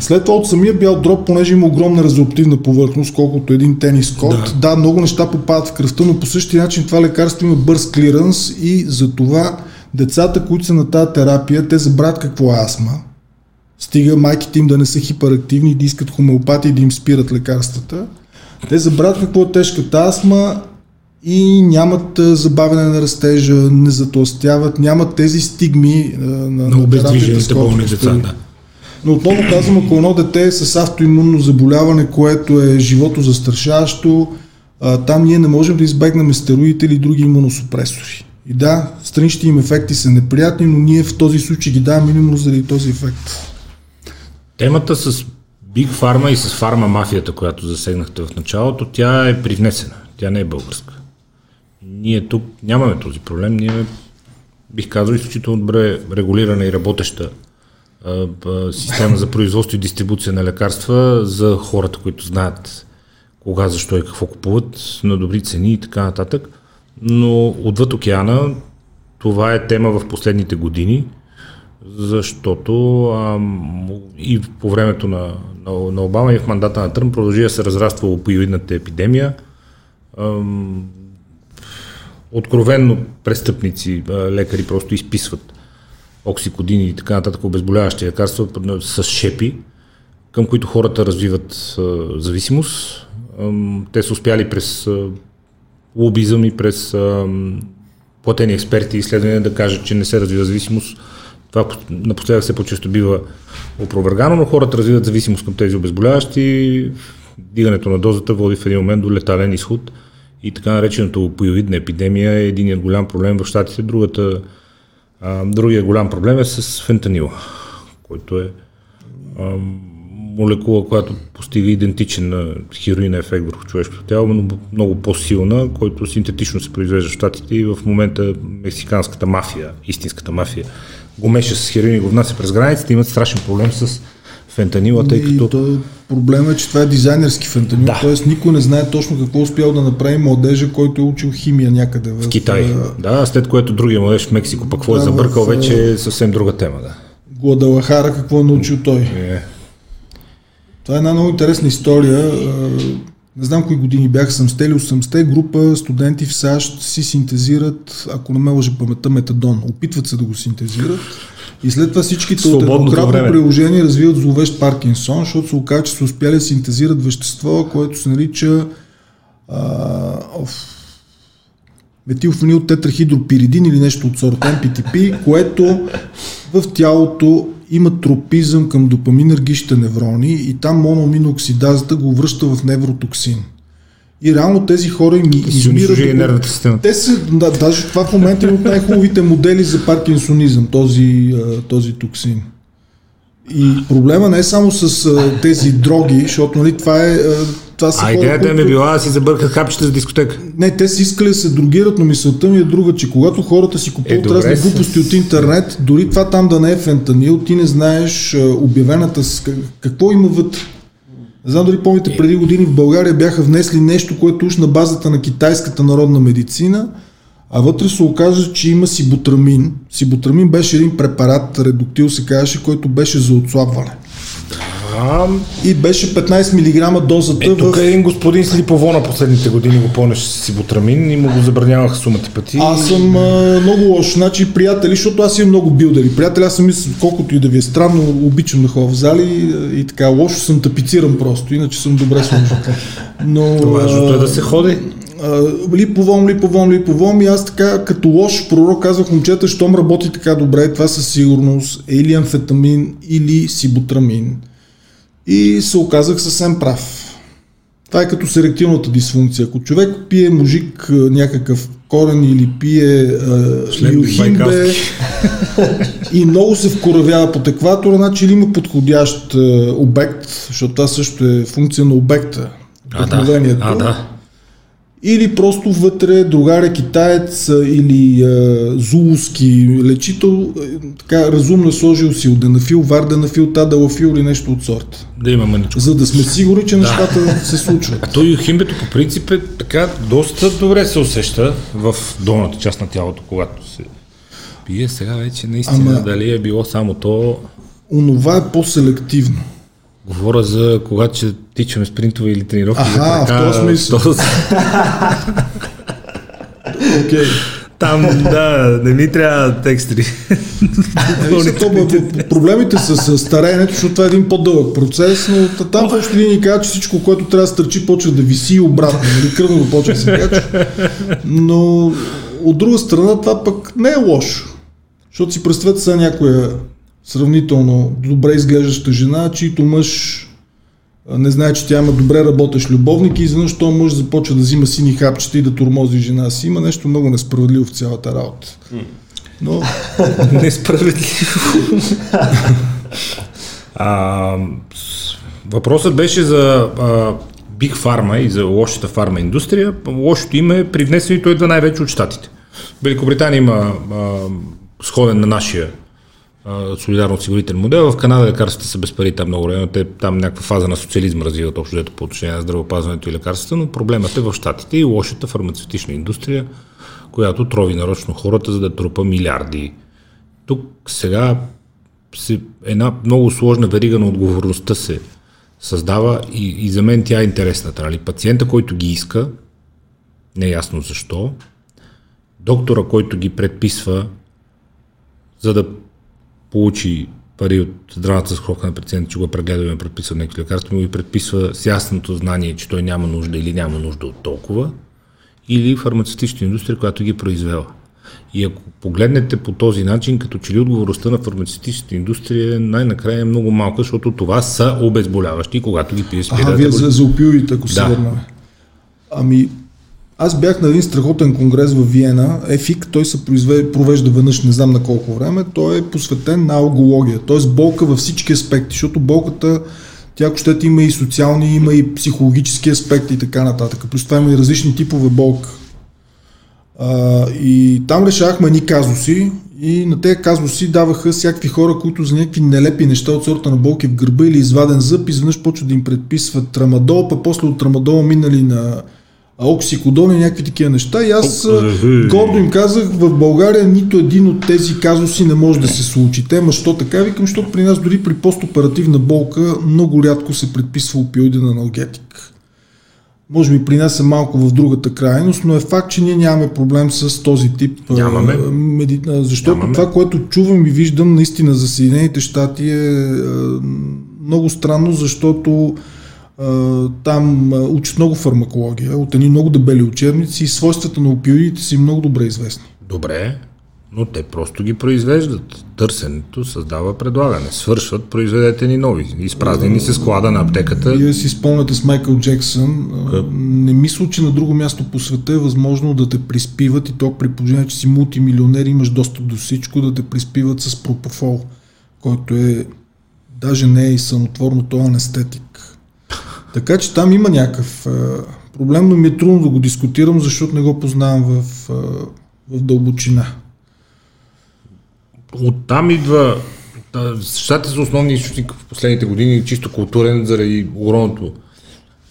След това от самия бял дроп, понеже има огромна резултативна повърхност, колкото един тенис код, да. да, много неща попадат в кръвта, но по същия начин това лекарство има бърз клиранс и за това децата, които са на тази терапия, те забравят какво е астма. Стига майките им да не са хиперактивни и да искат хомеопати и да им спират лекарствата те забравят какво е тежката астма и нямат забавяне на растежа, не затластяват, нямат тези стигми на, на обездвижените болни деца. Да. Но отново казвам, ако едно дете е с автоимунно заболяване, което е живото застрашаващо, там ние не можем да избегнем стероидите или други имуносупресори. И да, страничните им ефекти са неприятни, но ние в този случай ги даваме минимум заради този ефект. Темата с Биг Фарма и с фарма мафията, която засегнахте в началото, тя е привнесена. Тя не е българска. Ние тук нямаме този проблем. Ние, бих казал, изключително добре регулирана и работеща а, а, система за производство и дистрибуция на лекарства за хората, които знаят кога, защо и какво купуват, на добри цени и така нататък. Но отвъд океана това е тема в последните години – защото а, и по времето на, на, на Обама и в мандата на Тръмп продължи да се разраства опиоидната епидемия. А, откровенно престъпници, лекари просто изписват оксикодини и така нататък обезболяващи лекарства с шепи, към които хората развиват а, зависимост. А, те са успяли през а, лобизъм и през а, платени експерти и изследвания да кажат, че не се развива зависимост това напоследък се по-често бива опровергано, но хората развиват зависимост към тези обезболяващи. Дигането на дозата води в един момент до летален изход и така наречената опиовидна епидемия е единият голям проблем в щатите. Другата, а, другия голям проблем е с фентанила, който е а, молекула, която постига идентичен на хероина ефект върху човешкото тяло, но много по-силна, който синтетично се произвежда в щатите и в момента мексиканската мафия, истинската мафия, го меша с хероин и го внася през границата, имат страшен проблем с фентанила, тъй като... То, проблема е, че това е дизайнерски фентанил, да. т.е. никой не знае точно какво успял да направи младежа, който е учил химия някъде в... в Китай. Да, след което другия младеж в Мексико, пък какво е да, е забъркал, в... вече е съвсем друга тема. Да. Гладалахара какво е научил той. Е. Това е една много интересна история не знам кои години бях, съм стели 80-те, група студенти в САЩ си синтезират, ако не ме лъжи паметта, метадон. Опитват се да го синтезират. И след това всичките от еднократно приложение развиват зловещ Паркинсон, защото се оказа, че са успяли да синтезират вещество, което се нарича а, метилфенил тетрахидрοπиридин или нещо от сорта MPTP, което в тялото има тропизъм към допаминергичните неврони и там моноаминооксидазата го връща в невротоксин. И реално тези хора им измират. нервната система. Те са, да, даже това в момента е от най-хубавите модели за паркинсонизъм, този, този токсин. И проблема не е само с тези дроги, защото нали, това е това са а идеята които... ми била да си забъркат хапчета за дискотека. Не, те си искали да се другират, но мисълта ми е друга, че когато хората си купуват е, разни глупости от интернет, дори това там да не е фентанил, ти не знаеш обявената с какво има вътре. Знам дали помните, преди години в България бяха внесли нещо, което уж на базата на китайската народна медицина, а вътре се оказа, че има сибутрамин. Сибутрамин беше един препарат, редуктил се казваше, който беше за отслабване. И беше 15 мг дозата е, тук в... един господин с липовона последните години го понеше с сибутрамин и му го забраняваха сумати пъти. Аз съм а, много лош. Значи, приятели, защото аз имам много билдери. Приятели, аз съм мисля, колкото и да ви е странно, обичам да ходя в зали и, и така. Лошо съм тапициран просто, иначе съм добре сложен. Но... Важното е да се ходи. липовом, липовом, липовом и аз така като лош пророк казвах момчета, щом работи така добре, това със сигурност е или амфетамин, или сибутрамин. И се оказах съвсем прав. Това е като с еректилната дисфункция. Ако човек пие мужик някакъв корен или пие а, юхимбе и много се вкоравява под екватора, значи или има подходящ а, обект, защото това също е функция на обекта. А, да. А, да. Или просто вътре другаря китаец или а, зулуски лечител, така разумно е сложил си отденафил, варденафил, тадалафил или нещо от сорта. Да има мъничко. За да сме сигурни, че нещата се случват. А то юхимбето по принцип е така доста добре се усеща в долната част на тялото, когато се пие. Сега вече наистина Ама- дали е било само то. Онова е по-селективно. Говоря за когато ще тичаме спринтове или тренировки. Аха, за в този смисъл. то- Okay. Там, да, не ми трябва текстри. Бе, проблемите с, стареенето, защото това е един по-дълъг процес, но та- там в общи линии казва, че всичко, което трябва да стърчи, почва да виси и обратно, нали, кръвно почва да се качва. Но от друга страна това пък не е лошо. Защото си представете сега някоя сравнително добре изглеждаща жена, чийто мъж не знае, че тя има добре работещ любовник и изведнъж този мъж започва да взима сини хапчета и да турмози жена си. Има нещо много несправедливо в цялата работа. Но Несправедливо. а, въпросът беше за а, Big Pharma и за лошата фарма индустрия. Лошото име е привнесено и той идва най-вече от Штатите. Великобритания има а, сходен на нашия а, солидарно-осигурителен модел. В Канада лекарствата са без пари там много време. Те там някаква фаза на социализъм развиват общо взето по отношение на здравеопазването и лекарствата, но проблемът е в Штатите и лошата фармацевтична индустрия, която трови нарочно хората, за да трупа милиарди. Тук сега се, една много сложна верига на отговорността се създава и, и за мен тя е интересната. Нали? Пациента, който ги иска, не е ясно защо, доктора, който ги предписва, за да получи пари от здравната застраховка на пациента, че го е прегледал и е предписал някакви лекарства, му ги предписва с ясното знание, че той няма нужда или няма нужда от толкова, или фармацевтична индустрия, която ги е произвела. И ако погледнете по този начин, като че ли отговорността на фармацевтичната индустрия най-накрая е много малка, защото това са обезболяващи, когато ги пиеш Ага, вие за, за опиоидите, ако се Да. върнем. Ами, аз бях на един страхотен конгрес в Виена. ЕФИК, той се провежда веднъж, не знам на колко време. Той е посветен на алгология, т.е. болка във всички аспекти, защото болката, тя ако щете има и социални, има и психологически аспекти и така нататък. Плюс това има и различни типове болка. А, и там решавахме едни казуси и на тези казуси даваха всякакви хора, които за някакви нелепи неща от сорта на болки в гърба или изваден зъб, изведнъж почват да им предписват трамадол, па после от трамадола минали на оксикодон и някакви такива неща. И аз а, гордо им казах, в България нито един от тези казуси не може да се случи. Те, ма що така? Викам, защото при нас дори при постоперативна болка много рядко се предписва опиоиден аналгетик. Може би при нас е малко в другата крайност, но е факт, че ние нямаме проблем с този тип. Нямаме. меди... Защото Нямаме. това, което чувам и виждам наистина за Съединените щати е много странно, защото там учат много фармакология от едни много дебели учебници и свойствата на опиоидите са им много добре известни. Добре, но те просто ги произвеждат. Търсенето създава предлагане. Свършват, произведете ни нови. Изпразнени се склада на аптеката. Вие си спомняте с Майкъл Джексън. а, Не мисля, че на друго място по света е възможно да те приспиват и то при положение, че си мултимилионер, имаш достъп до всичко, да те приспиват с пропофол, който е даже не е и самотворно, то е анестетик. Така че там има някакъв проблем, но ми е трудно да го дискутирам, защото не го познавам в, в дълбочина. Оттам идва. да, Щатите са основни източник в последните години, чисто културен, заради огромното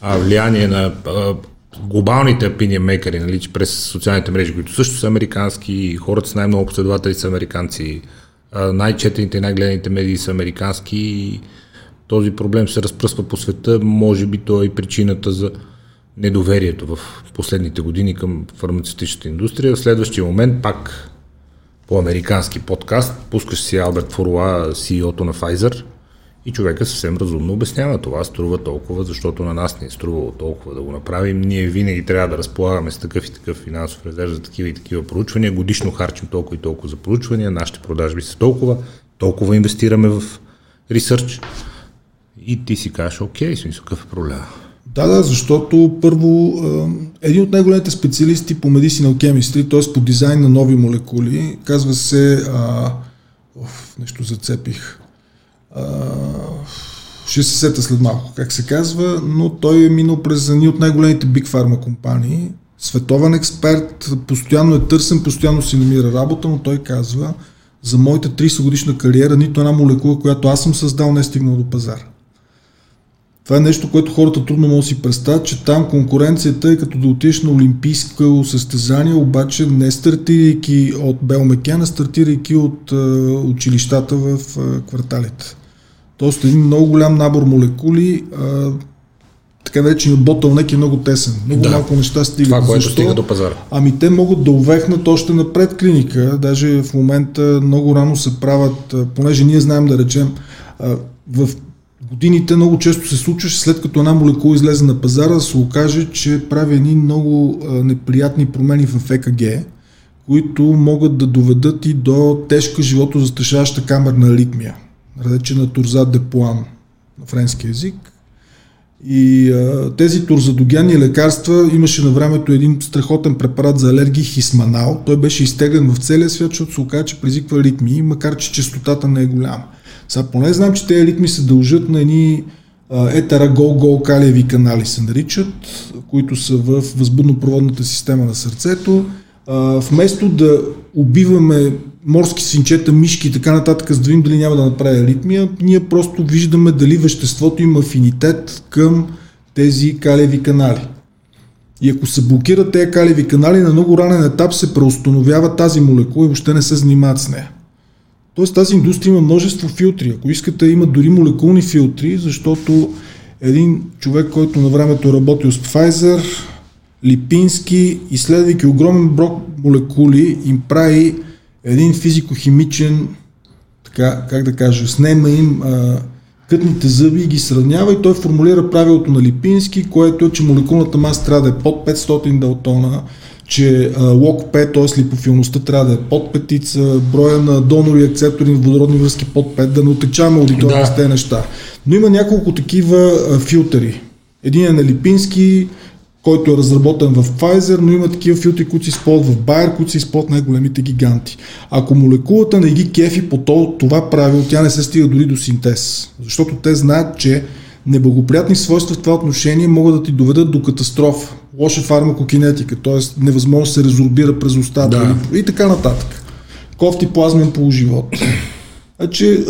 влияние на глобалните opinion мейкери, нали, през социалните мрежи, които също са американски, хората с най-много последователи са американци, най-четените и най-гледаните медии са американски. Този проблем се разпръсва по света, може би то е и причината за недоверието в последните години към фармацевтичната индустрия. В следващия момент пак по американски подкаст пускаш си Алберт Форуа, CEO-то на Pfizer и човека съвсем разумно обяснява това струва толкова, защото на нас не е струвало толкова да го направим. Ние винаги трябва да разполагаме с такъв и такъв финансов резерв за такива и такива проучвания. Годишно харчим толкова и толкова за проучвания, нашите продажби са толкова, толкова инвестираме в ресърч. И ти си кажеш, окей, смисъл, какъв е проблема? Да, да, защото първо един от най-големите специалисти по medicinal chemistry, т.е. по дизайн на нови молекули, казва се, а, оф, нещо зацепих, а, ще се сета след малко как се казва, но той е минал през едни от най-големите Big Pharma компании, световен експерт, постоянно е търсен, постоянно си намира работа, но той казва, за моята 30 годишна кариера нито една молекула, която аз съм създал, не е стигнала до пазара. Това е нещо, което хората трудно могат да си представят, че там конкуренцията е като да отидеш на олимпийско състезание, обаче не стартирайки от Белмекен, а стартирайки от е, училищата в е, кварталите. Тоест един много голям набор молекули, е, така наречен ботълнек е много тесен. Много да. малко неща стигат. Това, което Защо? стига до пазара. Ами те могат да увехнат още напред клиника. Даже в момента много рано се правят, понеже ние знаем да речем, в годините много често се случваше, след като една молекула излезе на пазара, се окаже, че прави едни много неприятни промени в ЕКГ, които могат да доведат и до тежка живото застрашаваща камерна аритмия, наречена турза де Пуан на френски язик. И а, тези турзадогенни лекарства имаше на времето един страхотен препарат за алергии хисманал. Той беше изтеглен в целия свят, защото се оказа, че предизвиква аритмии, макар че частотата не е голяма. Сега поне знам, че тези ритми се дължат на едни етера гол-гол калиеви канали се наричат, които са в възбудно-проводната система на сърцето. А, вместо да убиваме морски синчета, мишки и така нататък, за да видим дали няма да направи аритмия, ние просто виждаме дали веществото има афинитет към тези калиеви канали. И ако се блокират тези калиеви канали, на много ранен етап се преустановява тази молекула и въобще не се занимават с нея. Тоест тази индустрия има множество филтри. Ако искате, има дори молекулни филтри, защото един човек, който на времето е работил с Pfizer, Липински, изследвайки огромен брок молекули, им прави един физико-химичен, така, как да кажа, снема им а, кътните зъби и ги сравнява и той формулира правилото на Липински, което е, че молекулната маса трябва да е под 500 далтона, че лок 5, т.е. липофилността трябва да е под петица, броя на донори акцептори водородни връзки под 5, да не отечаваме аудитория да. с тези неща. Но има няколко такива а, филтъри. Един е на Липински, който е разработен в Pfizer, но има такива филтри, които се използват в Bayer, които се използват най-големите гиганти. Ако молекулата не ги кефи по това правило, тя не се стига дори до синтез. Защото те знаят, че неблагоприятни свойства в това отношение могат да ти доведат до катастрофа. Лоша фармакокинетика, т.е. невъзможно се резорбира през устата да. и така нататък. Кофти плазмен полуживот. Значи,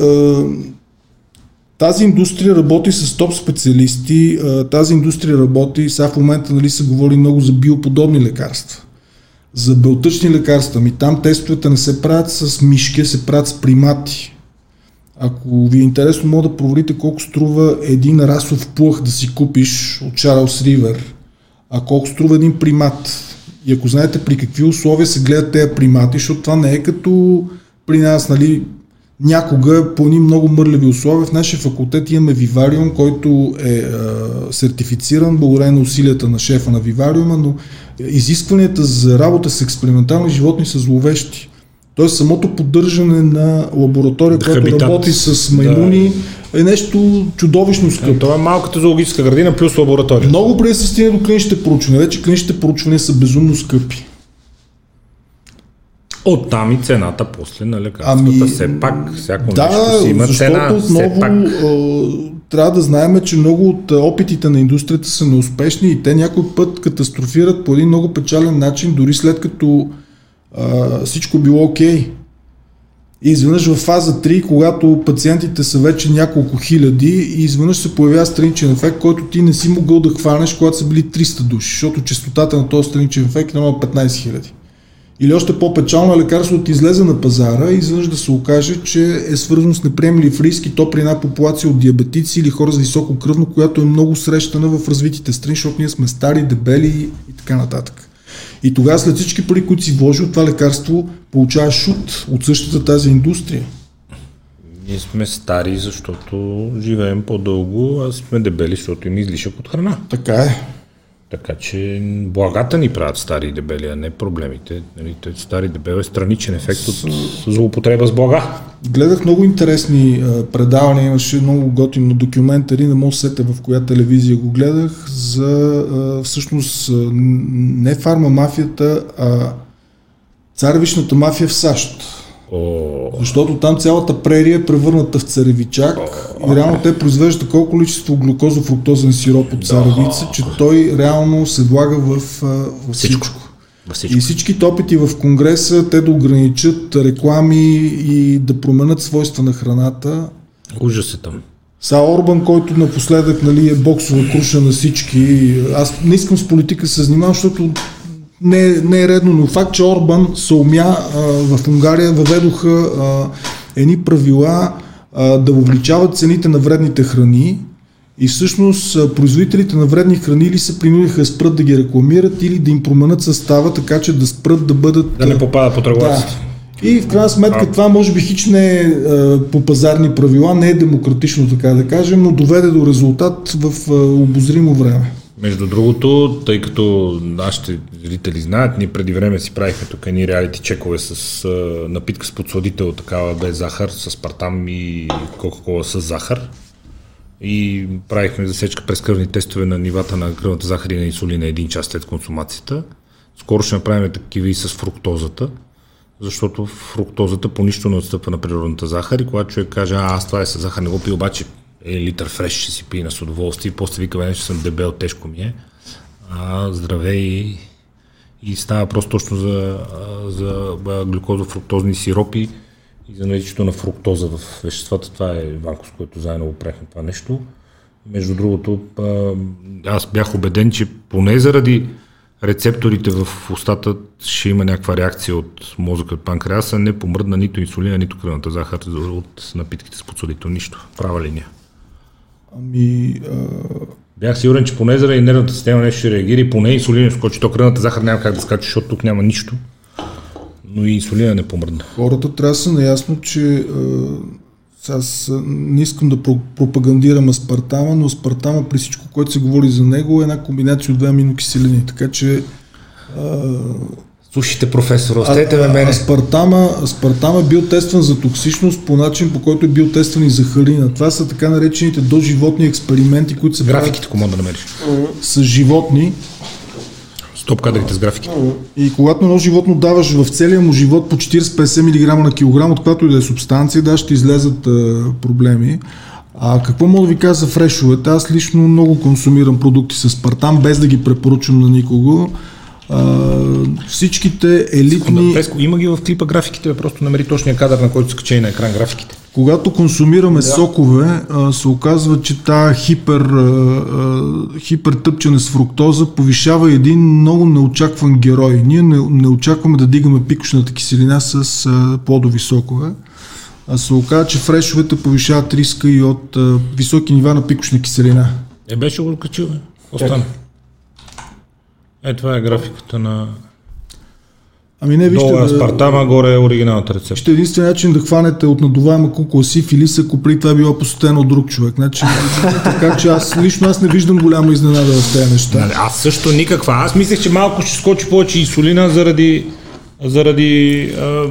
тази индустрия работи с топ специалисти, тази индустрия работи, сега в момента нали, се говори много за биоподобни лекарства. За белтъчни лекарства, ми там тестовете не се правят с мишки, се правят с примати. Ако ви е интересно, мога да проверите колко струва един расов плъх да си купиш от Чарлз Ривер, а колко струва един примат. И ако знаете при какви условия се гледат тези примати, защото това не е като при нас, нали, някога по едни много мърливи условия. В нашия факултет имаме вивариум, който е, е сертифициран благодарение на усилията на шефа на вивариума, но изискванията за работа с експериментални животни са зловещи. Тоест самото поддържане на лаборатория, която хабитат. работи с маймуни, да. е нещо чудовищно скъпо. Е, това е малката зоологическа градина плюс лаборатория. Много преди се стигне до клиничните проучвания. Вече клиничните проучвания са безумно скъпи. Оттам и цената после на лекарствата. Ами, все пак, всяко да, нещо си има цена. Отново, пак... трябва да знаем, че много от опитите на индустрията са неуспешни и те някой път катастрофират по един много печален начин, дори след като а, всичко било окей. И изведнъж в фаза 3, когато пациентите са вече няколко хиляди и изведнъж се появява страничен ефект, който ти не си могъл да хванеш, когато са били 300 души, защото частотата на този страничен ефект е 15 хиляди. Или още по-печално лекарството излезе на пазара и изведнъж да се окаже, че е свързано с неприемлив риск и то при една популация от диабетици или хора с високо кръвно, която е много срещана в развитите страни, защото ние сме стари, дебели и така нататък. И тогава след всички пари, които си вложил, това лекарство получава шут от същата тази индустрия. Ние сме стари, защото живеем по-дълго, а сме дебели, защото им излишък от храна. Така е. Така че благата ни правят стари и дебели, а не проблемите. Нали, стари дебел е страничен ефект от злоупотреба с блага. Гледах много интересни а, предавания, имаше много готино документари, не мога сета в коя телевизия го гледах, за а, всъщност не фармамафията, а царевичната мафия в САЩ. О, Защото там цялата прерия е превърната в царевичак и реално те произвеждат такова количество глюкозо-фруктозен сироп от царевица, че той реално се влага в, в всичко. във всичко. И всичките опити в Конгреса те да ограничат реклами и да променят свойства на храната. Ужас е там. Са Орбан, който напоследък нали, е боксова круша на всички. Аз не искам с политика се занимавам, защото не, не е редно, но факт, че Орбан се умя а, в Унгария, въведоха а, едни правила а, да увеличават цените на вредните храни и всъщност а, производителите на вредни храни или се принудиха да спрат да ги рекламират или да им променят състава, така че да спрат да бъдат... Да не попада под регулацията. Да. И в крайна сметка това може би хич не е а, по пазарни правила, не е демократично така да кажем, но доведе до резултат в а, обозримо време. Между другото, тъй като нашите зрители знаят, ние преди време си правихме тук едни реалити чекове с а, напитка с подсладител, такава без захар, с партам и кока-кола с захар. И правихме засечка през кръвни тестове на нивата на кръвната захар и на инсулина един час след консумацията. Скоро ще направим такива и с фруктозата, защото фруктозата по нищо не отстъпва на природната захар и когато човек каже, а аз това е с захар, не го пи, обаче е литър фреш ще си пие на с удоволствие после вика, бе, че съм дебел, тежко ми е. А, здраве и, става просто точно за, за глюкозо-фруктозни сиропи и за наличието на фруктоза в веществата. Това е Ванко, с който заедно го правихме това нещо. Между другото, аз бях убеден, че поне заради рецепторите в устата ще има някаква реакция от мозъка от панкреаса, не помръдна нито инсулина, нито кръвната захар от напитките с подсолител, нищо. Права линия. Ами, а, Бях сигурен, че поне заради нервната система нещо ще реагира и поне инсулина скочи. То кръвната захар няма как да скача, защото тук няма нищо. Но и инсулина не помръдна. хората трябва да са наясно, че а, аз а, не искам да про- пропагандирам аспартама, но аспартама при всичко, което се говори за него е една комбинация от две аминокиселини. Така че Слушайте, професор, остете ме мене. Аспартама, аспартама е бил тестван за токсичност по начин, по който е бил тестван и за харина. Това са така наречените доживотни експерименти, които се Графиките, кому да намериш. с животни. Стоп кадрите с графиките. И когато едно животно даваш в целия му живот по 40-50 мг на килограм, от която и да е субстанция, да, ще излезат а, проблеми. А какво мога да ви кажа за фрешовете? Аз лично много консумирам продукти с партам, без да ги препоръчвам на никого. А, всичките елитни... Песко, има ги в клипа графиките, просто намери точния кадър, на който са качени на екран графиките. Когато консумираме да. сокове, а, се оказва, че тази хипер, а, а, хипертъпчене с фруктоза повишава един много неочакван герой. Ние не, не очакваме да дигаме пикошната киселина с а, плодови сокове, а се оказва, че фрешовете повишават риска и от а, високи нива на пикошна киселина. Е, беше го качил. Остана. Е, това е графиката на... Ами не, вижте, Долу е да, Аспартама, горе е оригиналната рецепта. Вижте, единствен начин да хванете от надуваема кукла сифилис, ако преди това е било посетено от друг човек. Значи, така че аз лично аз не виждам голяма изненада в тези неща. Нали, Аз също никаква. Аз мислех, че малко ще скочи повече инсулина заради, заради а,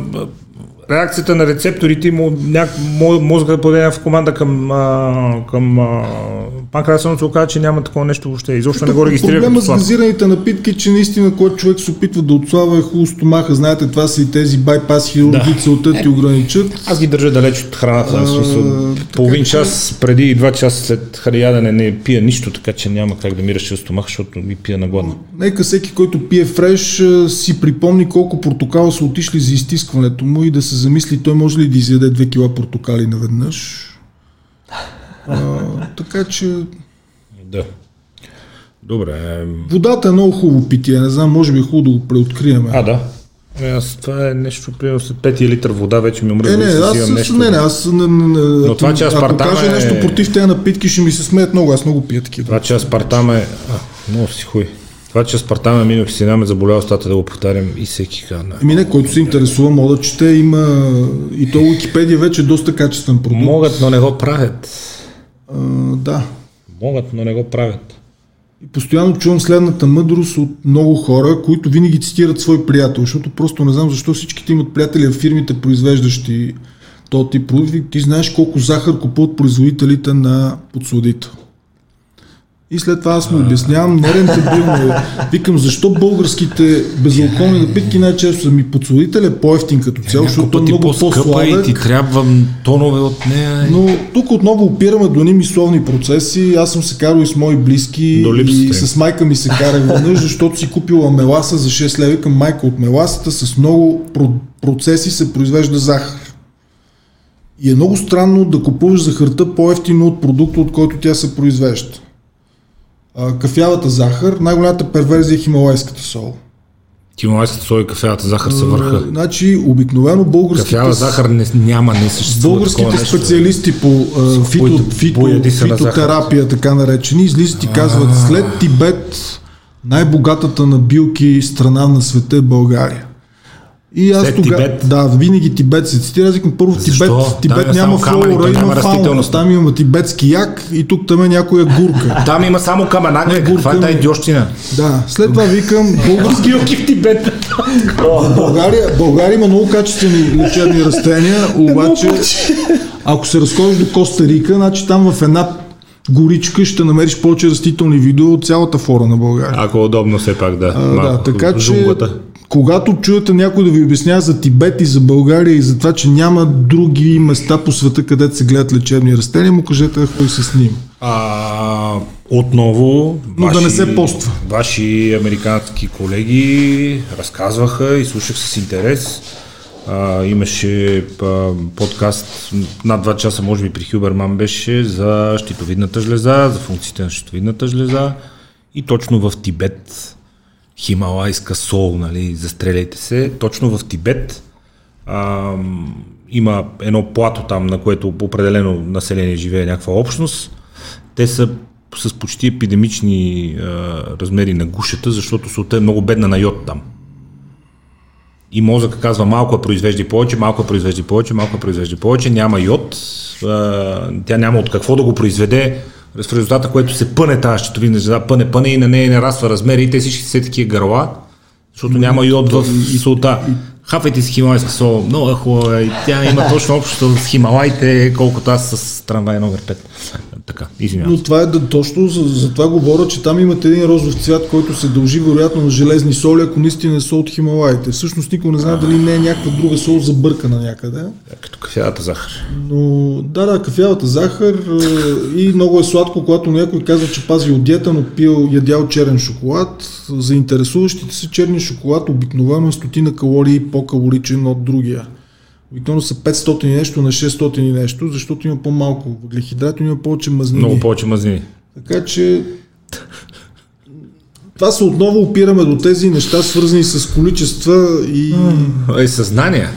реакцията на рецепторите и му, няк, мо- мозъка да подаде в команда към, а, към а, панкреаса, но се оказа, че няма такова нещо въобще. Изобщо не го регистрира Проблема с газираните напитки, че наистина, когато човек се опитва да отслабва е хубаво стомаха. Знаете, това са и тези байпас хирурги, Да. целта ти ограничат. Аз ги държа далеч от храната. В смисъл, така половин че- час преди и два часа след хранядене не пия нищо, така че няма как да ми разчил стомах, защото ми пия нагодно. Нека всеки, който пие фреш, а, си припомни колко портокала са отишли за изтискването му и да се замисли той може ли да изяде 2 кила портокали наведнъж. А, така че Да. Добре. ем, водата е много хубаво питие. Не знам, може би е хубаво да го преоткрием. А, да. Не, аз това е нещо, примерно след 5 литър вода вече ми умре. Е, не, аз, имам нещо. не, не, аз не, не, не, Но това, че ако кажа е- нещо против тези напитки, ще ми се смеят много. Аз много пия такива. Това, че аспартам е... А, много си хуй. Това, че аспартам е миноксина ме заболява устата да го повтарям и всеки казва. Еми не, който се интересува, мога да чете, има и то Википедия вече е доста качествен продукт. Могат, но не го правят. А, да. Могат, но не го правят. И постоянно чувам следната мъдрост от много хора, които винаги цитират свой приятел, защото просто не знам защо всичките имат приятели в фирмите, произвеждащи този тип продукти. Ти знаеш колко захар купуват производителите на подсладител. И след това аз му обяснявам нерентабилно е. Викам, защо българските безалкохолни напитки най-често са ми подсладител е по-ефтин като цяло, защото е много по-скъпа и ти по-сладък. трябва тонове от нея. Но тук отново опираме до едни мисловни процеси. Аз съм се карал и с мои близки и с майка ми се карах веднъж, защото си купила меласа за 6 лева към майка от меласата с много про- процеси се произвежда захар. И е много странно да купуваш захарта по-ефтино от продукта, от който тя се произвежда. А, кафявата захар, най-голямата перверзия е хималайската сол. Хималайската соя и кафявата захар са върха. Значи, обикновено българските... Кафява захар не, няма, не съществува Българските нещо. специалисти по а, фито, фито, фитотерапия, така наречени, излизат и казват, след Тибет най-богатата на билки страна на света е България. И аз След тога... Тибет? Да, винаги Тибет се цитира. Викам, първо Защо? Тибет, Там Тибет има няма флора, там има фауна. Там има тибетски як и тук там е някоя гурка. Там има само камена, Не, каква е гурка тази ми- идиощина? да, след това викам, български Билки в Тибет. България, България има много качествени лечебни растения, обаче ако се разходиш до Коста Рика, значи там в една горичка ще намериш повече растителни видео от цялата флора на България. Ако е удобно все пак, да. А, да, така че. Когато чуете някой да ви обяснява за Тибет и за България и за това, че няма други места по света, където се гледат лечебни растения, му кажете, кой се снима. А, отново, Но да не се поства. Ваши американски колеги разказваха и слушах с интерес. А, имаше а, подкаст над 2 часа, може би при Хюберман беше за щитовидната жлеза, за функциите на щитовидната жлеза и точно в Тибет, хималайска сол, нали, застреляйте се, точно в Тибет а, има едно плато там, на което определено население живее някаква общност. Те са с почти епидемични а, размери на гушата, защото солта е много бедна на йод там. И мозъка казва малко я произвежда повече, малко я произвежда повече, малко я произвежда повече, няма йод, а, тя няма от какво да го произведе, в резултата, което се пъне тази щитовидна жлеза, пъне, пъне и на нея нараства размери и те всички са такива гърла, защото няма йод в солта. Хафайте си хималайска сол, много е хубава и тя има точно общо с хималайте, колкото аз с трамвай номер 5. Така, извинявам. Но това е да, точно за, за това говоря, че там имате един розов цвят, който се дължи вероятно на железни соли, ако наистина е сол от Хималаите. Всъщност никой не знае дали не е някаква друга сол забъркана някъде. Като кафявата захар. Но да, да, кафявата захар е, и много е сладко, когато някой казва, че пази от диета, но пил, ядял черен шоколад. За интересуващите се черния шоколад обикновено е стотина калории по-калоричен от другия. Обикновено са 500 и нещо на 600 и нещо, защото има по-малко въглехидрати, има повече мазнини. Много повече мазнини. Така че това се отново опираме до тези неща, свързани с количества и... Е, съзнание.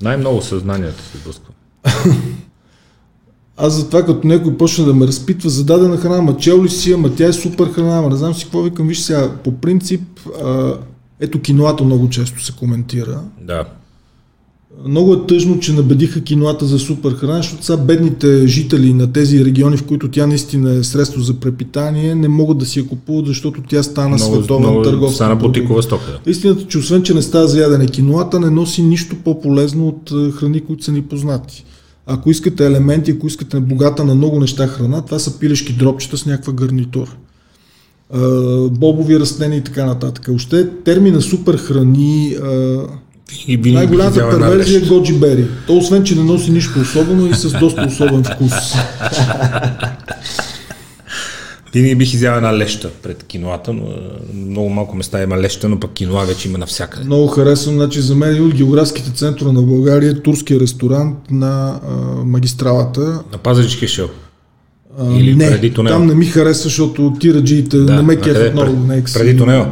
Най-много съзнанието се блъсква. Аз затова като някой почне да ме разпитва за дадена храна, ама чел ли си, ама тя е супер храна, ама не знам си какво викам. Виж сега, по принцип, а, ето киноата много често се коментира. Да. Много е тъжно, че набедиха киноата за супер храна, защото сега бедните жители на тези региони, в които тя наистина е средство за препитание, не могат да си я купуват, защото тя стана Много, световен много търговски стана бутикова стока. да. Истината, че освен, че не става за ядене, киноата не носи нищо по-полезно от е, храни, които са ни познати. Ако искате елементи, ако искате богата на много неща храна, това са пилешки дропчета с някаква гарнитура. Е, бобови растения и така нататък. Още термина супер храни, е, И винаги най-голямата перверзия е годжи бери. То освен, че не носи нищо особено и с доста особен вкус. Винаги бих изял една леща пред киноата, но е, много малко места има леща, но пък киноа вече има навсякъде. Много харесвам, значи за мен един от географските центрове на България е турския ресторант на а, магистралата. На Пазарички шел. Или не, преди тунела? там не ми харесва, защото тираджиите Да, не ме кефят много. Пред- преди тунела?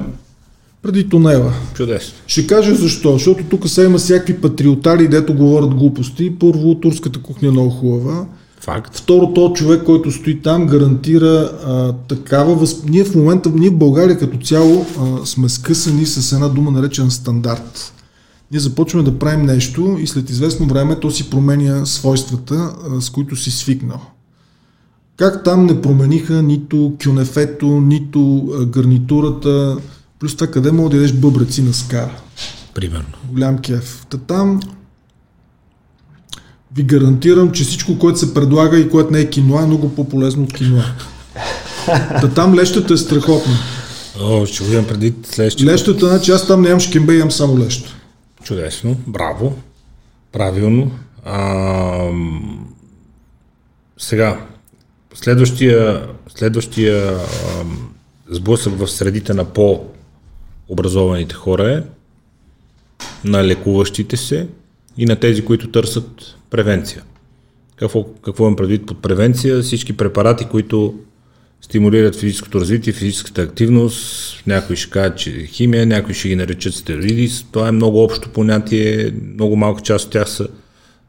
Преди тунела. Чудесно. Ще кажа защо. Защото тук сега има всякакви патриотари, дето говорят глупости. Първо, турската кухня е много хубава. Факт. Второ, то човек, който стои там, гарантира а, такава възп... Ние в момента, ние в България като цяло а, сме скъсани с една дума наречена стандарт. Ние започваме да правим нещо и след известно време то си променя свойствата, а, с които си свикнал. Как там не промениха нито кюнефето, нито а, гарнитурата, плюс това къде мога да ядеш бъбреци на скара. Примерно. Голям кеф. Та там ви гарантирам, че всичко, което се предлага и което не е киноа, е много по-полезно от киноа. Та там лещата е страхотна. О, ще го имам преди следващия. Лещата, значи аз там нямам шкембе, имам само леща. Чудесно, браво, правилно. А, сега, следващия, следващия а, сблъсък в средите на по-образованите хора е на лекуващите се и на тези, които търсят превенция. Какво, какво имам предвид под превенция? Всички препарати, които стимулират физическото развитие, физическата активност. Някои ще кажат, че е химия, някои ще ги наречат стероиди. Това е много общо понятие, много малка част от тях са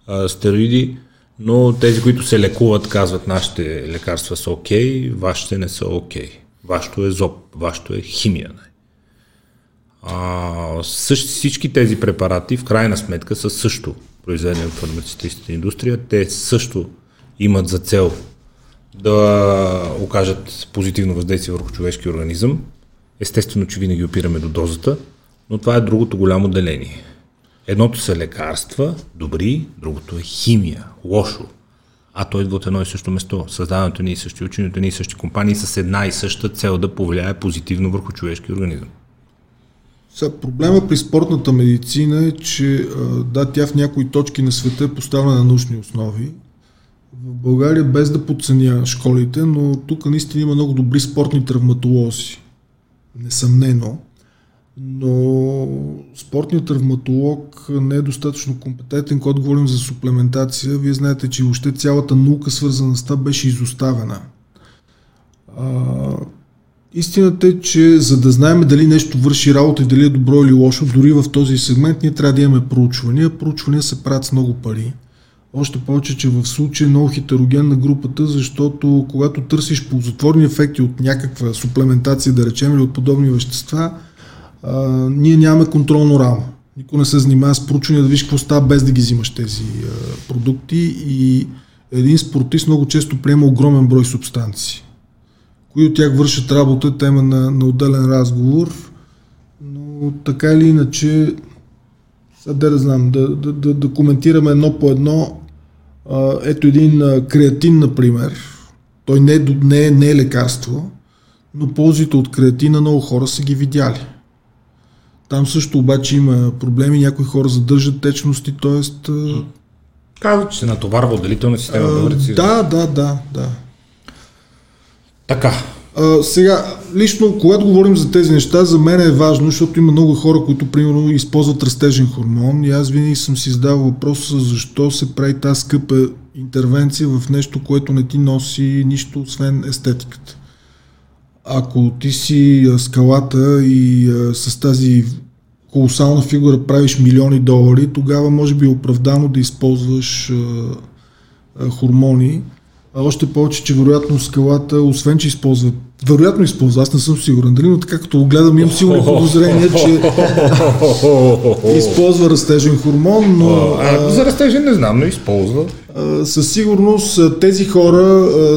а, стероиди, но тези, които се лекуват, казват нашите лекарства са окей, вашите не са окей. Okay. Вашето е зоб, вашето е химия. Не. А, същи, всички тези препарати в крайна сметка са също произведени от фармацевтичната индустрия. Те също имат за цел да окажат позитивно въздействие върху човешкия организъм. Естествено, че винаги опираме до дозата, но това е другото голямо деление. Едното са лекарства, добри, другото е химия, лошо. А той идва от едно и също место. Създаването ни и същи учени едни и същи компании с една и съща цел да повлияе позитивно върху човешкия организъм. Сега, проблема при спортната медицина е, че да, тя в някои точки на света е поставена на научни основи. В България, без да подценя школите, но тук наистина има много добри спортни травматолози. Несъмнено. Но спортният травматолог не е достатъчно компетентен, когато говорим за суплементация. Вие знаете, че въобще цялата наука, свързана с това, беше изоставена. Истината е, че за да знаем дали нещо върши работа и дали е добро или лошо, дори в този сегмент ние трябва да имаме проучвания. Проучвания се правят с много пари. Още повече, че в случай е много хетерогенна групата, защото когато търсиш ползотворни ефекти от някаква суплементация, да речем, или от подобни вещества, а, ние нямаме контролно рамо. Никой не се занимава с проучвания да видиш какво става без да ги взимаш тези а, продукти и един спортист много често приема огромен брой субстанции. Кои от тях вършат работа тема на, на отделен разговор, но така или иначе, сега да, да знам, да, да, да, да коментираме едно по едно. А, ето един а, креатин, например. Той не е, не, е, не е лекарство, но ползите от креатина много хора са ги видяли. Там също обаче има проблеми, някои хора задържат течности, т.е. Казва, че се натоварва отделителна система. А, да, да, да, да. Така. А, сега, лично, когато говорим за тези неща, за мен е важно, защото има много хора, които, примерно, използват растежен хормон и аз винаги съм си задавал въпроса защо се прави тази скъпа интервенция в нещо, което не ти носи нищо, освен естетиката. Ако ти си скалата и а, с тази колосална фигура правиш милиони долари, тогава може би е оправдано да използваш а, а, хормони. А още повече, че вероятно скалата, освен че използва, вероятно използва, аз не съм сигурен дали, но така като го гледам имам сигурно подозрение, че използва растежен хормон, но... А, за растежен не знам, но използва. Със сигурност тези хора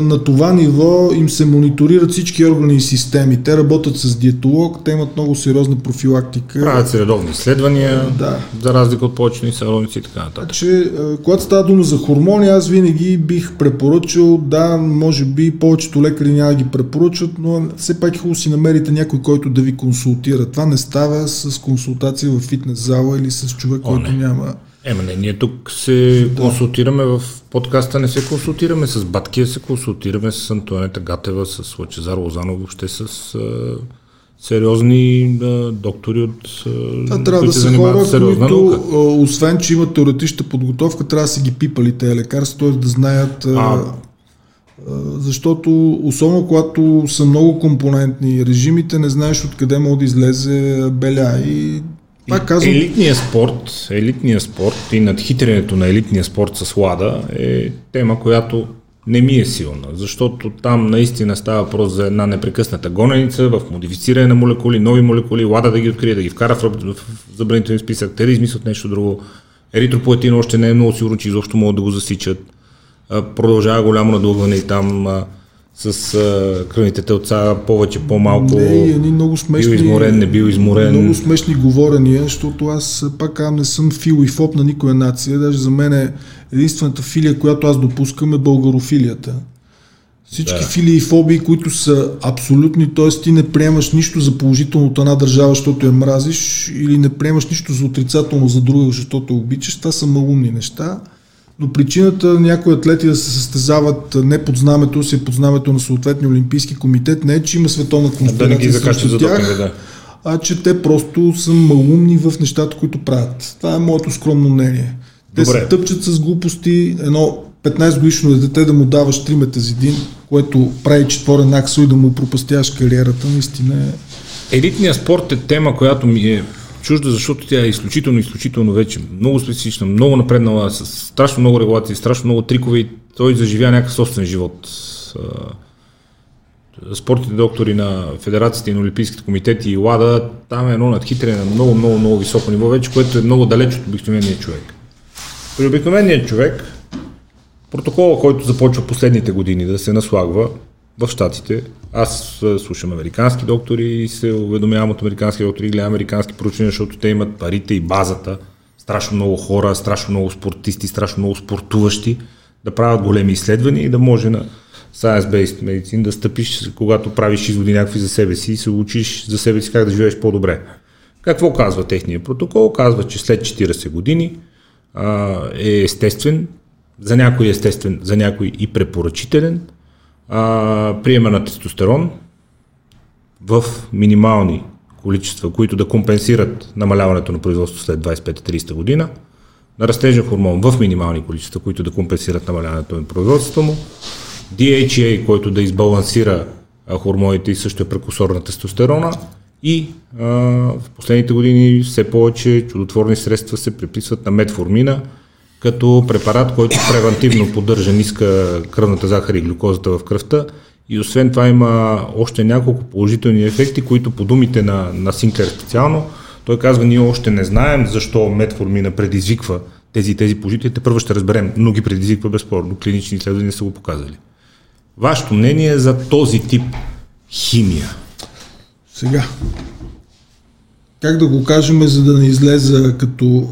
на това ниво им се мониторират всички органи и системи. Те работят с диетолог, те имат много сериозна профилактика. Правят се редовни изследвания, да. за разлика от повечето съровници и така нататък. Че, когато става дума за хормони, аз винаги бих препоръчал, да, може би повечето лекари няма да ги препоръчат, но все пак е хубаво си намерите някой, който да ви консултира. Това не става с консултация в фитнес зала или с човек, О, който не. няма Ема не, ние тук се да. консултираме в подкаста, не се консултираме с Баткия, се консултираме с Антуанета Гатева, с Лачезар Лозанов, въобще с а, сериозни а, доктори от а, трябва да са хора, които наука. освен, че имат теоретична подготовка, трябва да си ги пипали тези лекарства, т.е. да знаят а, защото особено когато са много компонентни режимите, не знаеш откъде може да излезе беля и пак казвам... Елитният спорт, елитният спорт и надхитрянето на елитния спорт с лада е тема, която не ми е силна, защото там наистина става въпрос за една непрекъсната гоненица в модифициране на молекули, нови молекули, лада да ги открие, да ги вкара в, в забранителен списък, те да измислят нещо друго. Еритропоетин още не е много сигурно, че изобщо могат да го засичат. Продължава голямо надългване и там с а, кръвните телца, повече, по-малко. Не, едни много смешни. Бил изморен, не бил изморен. Много смешни говорения, защото аз пак казвам, не съм фил и фоп на никоя нация. Даже за мен е единствената филия, която аз допускам е българофилията. Всички да. филии и фобии, които са абсолютни, т.е. ти не приемаш нищо за положително от една държава, защото я мразиш, или не приемаш нищо за отрицателно за друга, защото обичаш, това са малумни неща. Но причината някои атлети да се състезават не под знамето си, под знамето на съответния олимпийски комитет, не е, че има световна конспирация да срещу за тях, да. а че те просто са малумни в нещата, които правят. Това е моето скромно мнение. Те Добре. се тъпчат с глупости, едно 15 годишно дете да му даваш 3 метазидин, което прави четворен аксо и да му пропастяваш кариерата, наистина е... Елитният спорт е тема, която ми е чужда, защото тя е изключително, изключително вече много специфична, много напреднала, с страшно много регулации, страшно много трикове и той заживя някакъв собствен живот. Спортните доктори на Федерацията и на Олимпийските комитети и ЛАДА, там е едно надхитрене на много, много, много високо ниво вече, което е много далеч от обикновения човек. При обикновения човек, протокола, който започва последните години да се наслагва, в Штатите. Аз слушам американски доктори и се уведомявам от американски доктори, гледам американски проучвания, защото те имат парите и базата, страшно много хора, страшно много спортисти, страшно много спортуващи, да правят големи изследвания и да може на science-based медицин да стъпиш, когато правиш изводи някакви за себе си и се учиш за себе си как да живееш по-добре. Какво казва техния протокол? Казва, че след 40 години а, е естествен, за някой е естествен, за някой и препоръчителен, а, приема на тестостерон в минимални количества, които да компенсират намаляването на производство след 25-30 година, на растежен хормон в минимални количества, които да компенсират намаляването на производството му, DHA, който да избалансира хормоните и също е прекусор на тестостерона и а, в последните години все повече чудотворни средства се приписват на метформина, като препарат, който превентивно поддържа ниска кръвната захар и глюкозата в кръвта. И освен това има още няколко положителни ефекти, които по думите на, на Синклер специално, той казва, ние още не знаем защо метформина предизвиква тези тези положителите. Първо ще разберем, но ги предизвиква безспорно. Клинични изследвания са го показали. Вашето мнение е за този тип химия? Сега, как да го кажем, за да не излезе като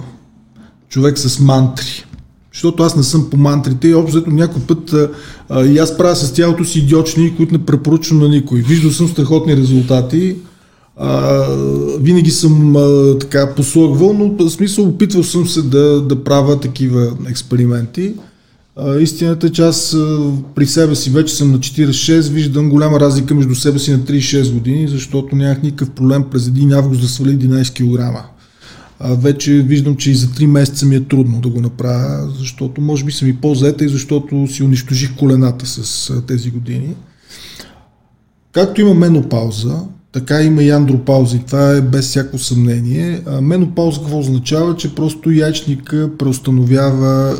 човек с мантри. Защото аз не съм по мантрите и общо някой път а, и аз правя с тялото си идиочни, които не препоръчвам на никой. Виждал съм страхотни резултати, а, винаги съм а, така послъгвал, но в смисъл опитвал съм се да, да правя такива експерименти. А, истината е, че аз а, при себе си вече съм на 46, виждам голяма разлика между себе си на 36 години, защото нямах никакъв проблем през 1 август да сваля 11 кг вече виждам, че и за 3 месеца ми е трудно да го направя, защото може би съм и по-зета и защото си унищожих колената с тези години. Както има менопауза, така има и андропауза и това е без всяко съмнение. А, менопауза какво означава? Че просто яйчника преустановява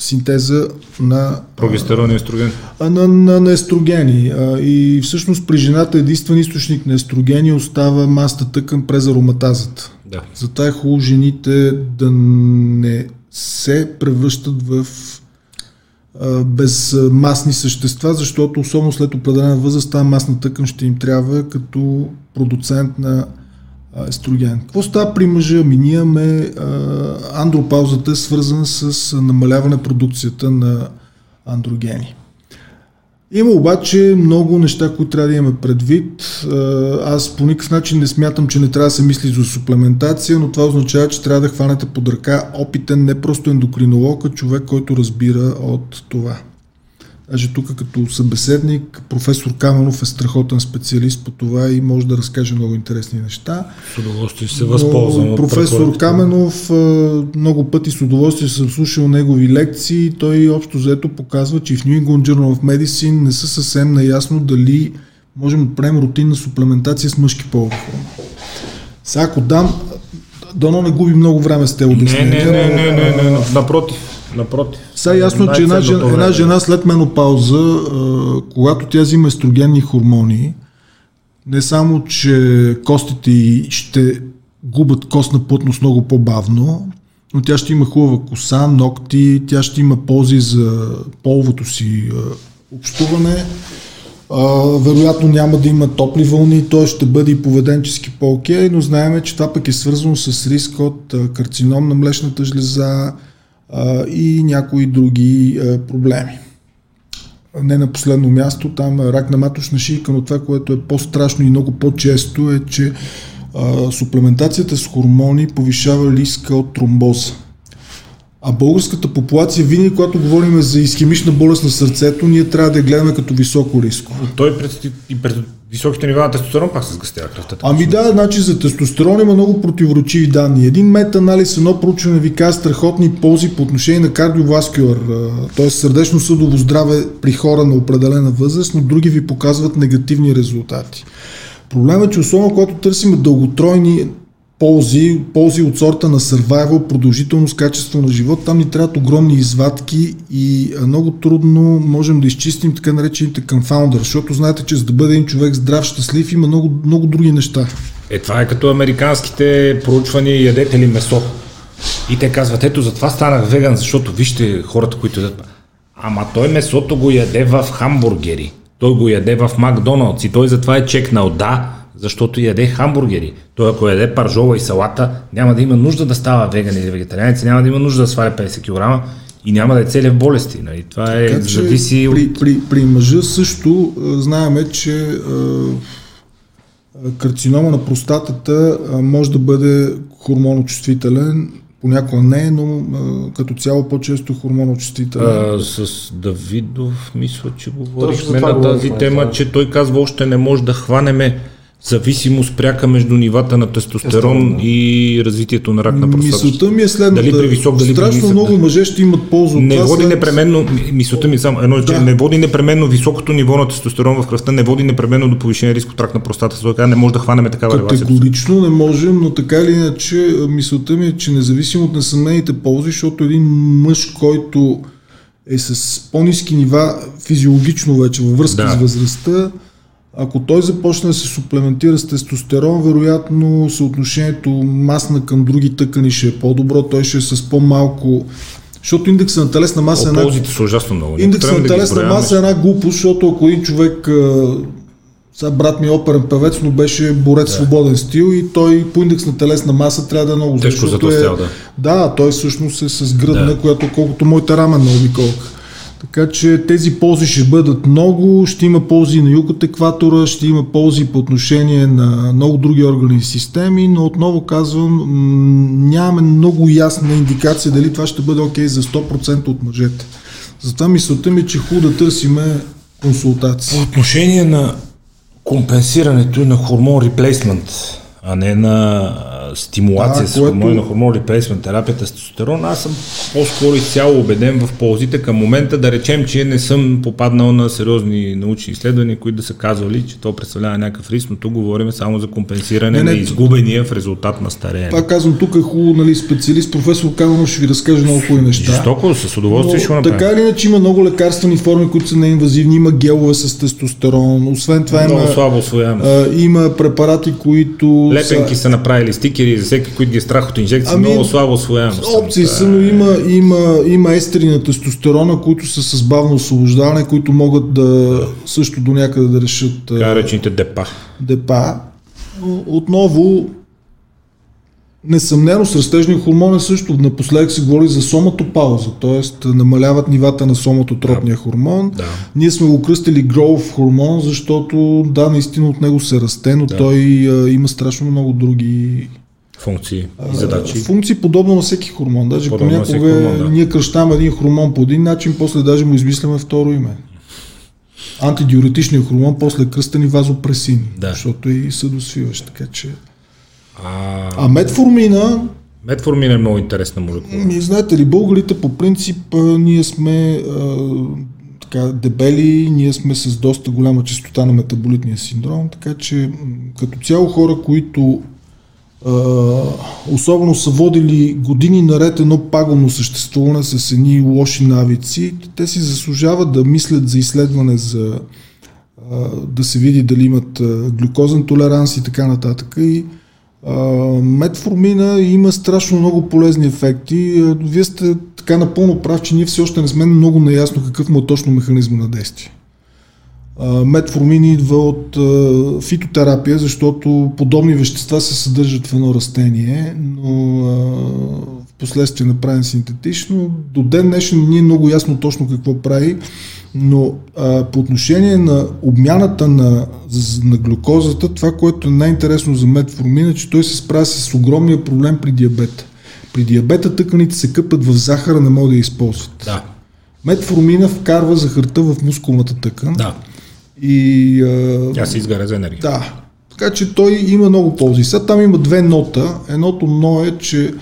синтеза на... Прогестерон и естроген. А, на, на, на естрогени. А, и всъщност при жената единствен източник на естрогени остава маста тъкан през ароматазата. Да. Затова е хубаво жените да не се превръщат в безмасни същества, защото особено след определена възраст тази масна тъкан ще им трябва като продуцент на естроген. Какво става при мъжа? Ами ние имаме андропаузата е свързана с намаляване продукцията на андрогени. Има обаче много неща, които трябва да имаме предвид. Аз по никакъв начин не смятам, че не трябва да се мисли за суплементация, но това означава, че трябва да хванете под ръка опитен не просто ендокринолог, а човек, който разбира от това. Даже тук като събеседник, професор Каменов е страхотен специалист по това и може да разкаже много интересни неща. С удоволствие се възползвам. професор Каменов много пъти с удоволствие съм слушал негови лекции. Той общо заето показва, че в New England Journal of Medicine не са съвсем наясно дали можем да правим рутинна суплементация с мъжки полови Сега ако дам, дано не губи много време с те обяснения. Не, не, не, не, не, не, не, напротив. Напротив. Сега ясно, че една, жена, една жена след менопауза, когато тя взима естрогенни хормони, не само, че костите ще губят костна плътност много по-бавно, но тя ще има хубава коса, ногти, тя ще има ползи за половото си общуване. А, вероятно няма да има топли вълни, той ще бъде и поведенчески по-окей, но знаеме, че това пък е свързано с риск от карцином на млечната жлеза и някои други а, проблеми. Не на последно място, там рак на маточна шийка, но това, което е по-страшно и много по-често е, че суплементацията с хормони повишава риска от тромбоза. А българската популация, винаги когато говорим за изхемична болест на сърцето, ние трябва да я гледаме като високо риско. Той и пред високите нива на тестостерон пак се сгъстява кръвта. Ами да, значи за тестостерон има много противоречиви данни. Един метаанализ, едно проучване ви казва страхотни ползи по отношение на кардиоваскулар, т.е. сърдечно-съдово здраве при хора на определена възраст, но други ви показват негативни резултати. Проблемът е, че особено когато търсим дълготройни ползи, ползи от сорта на survival, продължителност, качество на живот. Там ни трябват огромни извадки и много трудно можем да изчистим така наречените confounders, защото знаете, че за да бъде един човек здрав, щастлив, има много, много други неща. Е, това е като американските проучвания, ядете ли месо? И те казват, ето затова станах веган, защото вижте хората, които ядат. Ама той месото го яде в хамбургери. Той го яде в Макдоналдс и той затова е чекнал. Да, защото яде хамбургери. Той ако яде паржола и салата, няма да има нужда да става веган или вегетарианец, няма да има нужда да сваля 50 кг и няма да е целен в болести. Нали? Това е, така, зависи при, от... При, при мъжа също знаеме, че карцинома на простатата може да бъде хормоночувствителен, понякога не, но а, като цяло по-често хормоночувствителен. с Давидов мисля, че говорихме на тази тема, че той казва още не може да хванеме зависимост пряка между нивата на тестостерон Естествено. и развитието на рак на простата. Мисълта ми е следната. Дали при висок, дали Страшно при много мъже ще имат полза от не това. Води след... непременно, мисълта ми е само едно, да. не води непременно високото ниво на тестостерон в кръвта, не води непременно до повишен риск от рак на простата. Така не може да хванеме такава Категорично не можем, но така или иначе мисълта ми е, че независимо от несъмнените ползи, защото един мъж, който е с по-низки нива физиологично вече във връзка да. с възрастта, ако той започне да се суплементира с тестостерон, вероятно съотношението масна към други тъкани ще е по-добро, той ще е с по-малко защото индекса на телесна маса е една... Ползите са ужасно много. Индекс на телесна да маса е една глупост, защото ако един човек сега брат ми е оперен певец, но беше борец да. свободен стил и той по индекс на телесна маса трябва да е много Тежко за е, да. Да, той всъщност е с гръдна, да. която колкото моята рамен на обиколка. Така че тези ползи ще бъдат много, ще има ползи на юг от екватора, ще има ползи по отношение на много други органи и системи, но отново казвам, нямаме много ясна индикация дали това ще бъде окей okay за 100% от мъжете. Затова мисълта ми е, че хубаво да търсиме консултации. По отношение на компенсирането на хормон реплейсмент, а не на стимулация да, с което... хормони на хормон реплейсмент терапия, тестостерон, аз съм по-скоро изцяло убеден в ползите към момента да речем, че не съм попаднал на сериозни научни изследвания, които да са казвали, че то представлява някакъв риск, но тук говорим само за компенсиране не, не, на изгубения в резултат на стареене. Това казвам, тук е хубаво, нали, специалист, професор Каменов ще ви разкаже много хубави неща. Жестоко, с удоволствие ще направим. Така или иначе има много лекарствени форми, които са неинвазивни, има гелове с тестостерон, освен това много има, слабо има препарати, които Лепенки са, са направили стики стикери за всеки, които ги е страх от инжекции, ами, много слабо освояемост. Опции са, но има, има, има естери на тестостерона, които са с бавно освобождаване, които могат да също до някъде да решат... Така речените депа. Депа. Отново, Несъмнено с растежния хормон е също. Напоследък се говори за соматопауза, т.е. намаляват нивата на соматотропния да. хормон. Да. Ние сме го кръстили growth хормон, защото да, наистина от него се расте, но да. той а, има страшно много други функции и задачи. Функции подобно на всеки хормон. Даже подобно понякога хормон, да. ние кръщаваме един хормон по един начин, после даже му измисляме второ име. антидиуретичния хормон, после кръстени вазопресин, Да. защото е и съдосвиващ, така че... А, А метформина, метформин е много интересна молекула. ми, знаете ли, българите по принцип ние сме а, така, дебели, ние сме с доста голяма частота на метаболитния синдром, така че като цяло хора, които особено са водили години наред едно пагубно съществуване с едни лоши навици, те си заслужават да мислят за изследване за да се види дали имат глюкозен толеранс и така нататък. И метформина има страшно много полезни ефекти. Вие сте така напълно прав, че ние все още не сме много наясно какъв му е точно механизма на действие. Метформин идва от фитотерапия, защото подобни вещества се съдържат в едно растение, но в последствие направен синтетично. До ден днешен ние много ясно точно какво прави, но по отношение на обмяната на, на глюкозата, това, което е най-интересно за метформин е, че той се справя с огромния проблем при диабета. При диабета тъканите се къпят в захара, не могат да я използват. Да, Метформина вкарва захарта в мускулната тъкан. да. И а, Тя се изгаря за енергия. да, така че той има много ползи. Сега там има две нота. Едното но е, че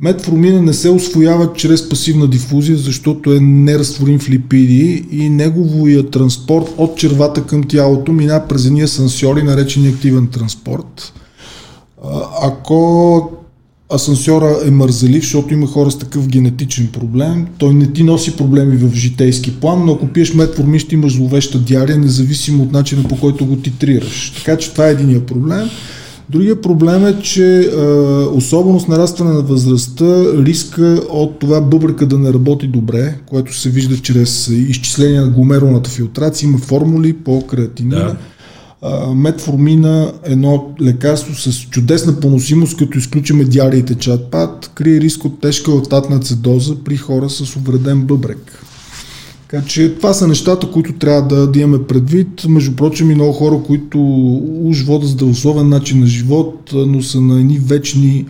метформина не се освоява чрез пасивна дифузия, защото е неразтворим в липиди и неговия транспорт от червата към тялото мина през едни асансьори, наречени активен транспорт. Ако асансьора е мързелив, защото има хора с такъв генетичен проблем, той не ти носи проблеми в житейски план, но ако пиеш метформин, ще имаш зловеща диария, независимо от начина по който го титрираш. Така че това е единия проблем. Другия проблем е, че а, особено с нарастване на възрастта, риска от това бъбрека да не работи добре, което се вижда чрез изчисление на гломерулната филтрация, има формули по креатинина. Да. Метформина, едно лекарство с чудесна поносимост, като изключиме диариите чатпад, крие риск от тежка лактатна цедоза при хора с увреден бъбрек. Така че това са нещата, които трябва да, да имаме предвид. Между прочим и много хора, които уж водят здравословен начин на живот, но са на едни вечни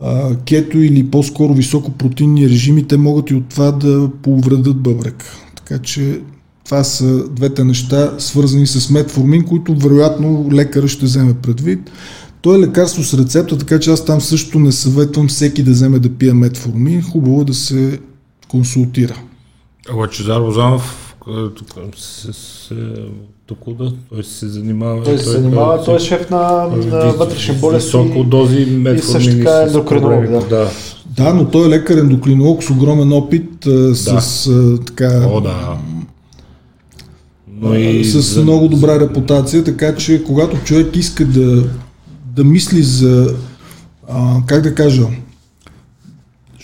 а, кето или по-скоро високопротeinни режими, те могат и от това да повредят бъбрек. Така че това са двете неща, свързани с метформин, които вероятно лекарът ще вземе предвид. То е лекарство с рецепта, така че аз там също не съветвам всеки да вземе да пие метформин. Хубаво е да се консултира. Лачезар Лозанов се, се, тук да, той се занимава. Той се занимава, той е шеф на, на вътрешни болести. Високо дози метформин също така е ендокринолог, проблеми, да. да. Да, но той е лекар ендокринолог с огромен опит, а, с а, така... О, да. Но и с за- много добра репутация, така че когато човек иска да, да мисли за, а, как да кажа,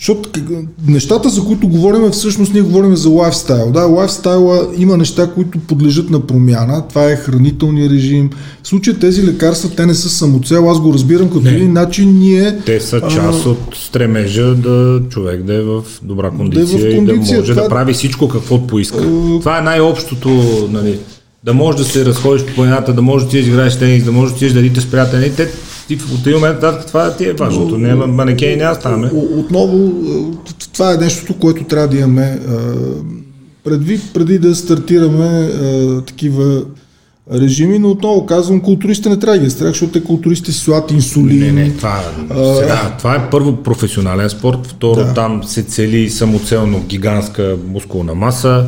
защото нещата, за които говорим, всъщност ние говорим за лайфстайл. Да, лайфстайла има неща, които подлежат на промяна. Това е хранителния режим. В случая тези лекарства, те не са самоцел. Аз го разбирам като Не. един начин ние... Те са а, част от стремежа да човек да е в добра кондиция, и да кондиция, може това- да прави всичко каквото поиска. Е, Това е най-общото, нали, да можеш да се разходиш по планината, да можеш да изиграеш тенис, да можеш да ти да дадите с приятели. Те, ти в един момент нататък това ти е важното. Не, манекени няма ставаме. Отново, е, това е нещото, което трябва да имаме е, предвид, преди да стартираме е, такива режими, но отново казвам, културистите не трябва да ги е страх, защото те културистите си слагат инсулин. Не, не, това, сега, това е първо професионален спорт, второ Да. там се цели самоцелно гигантска мускулна маса,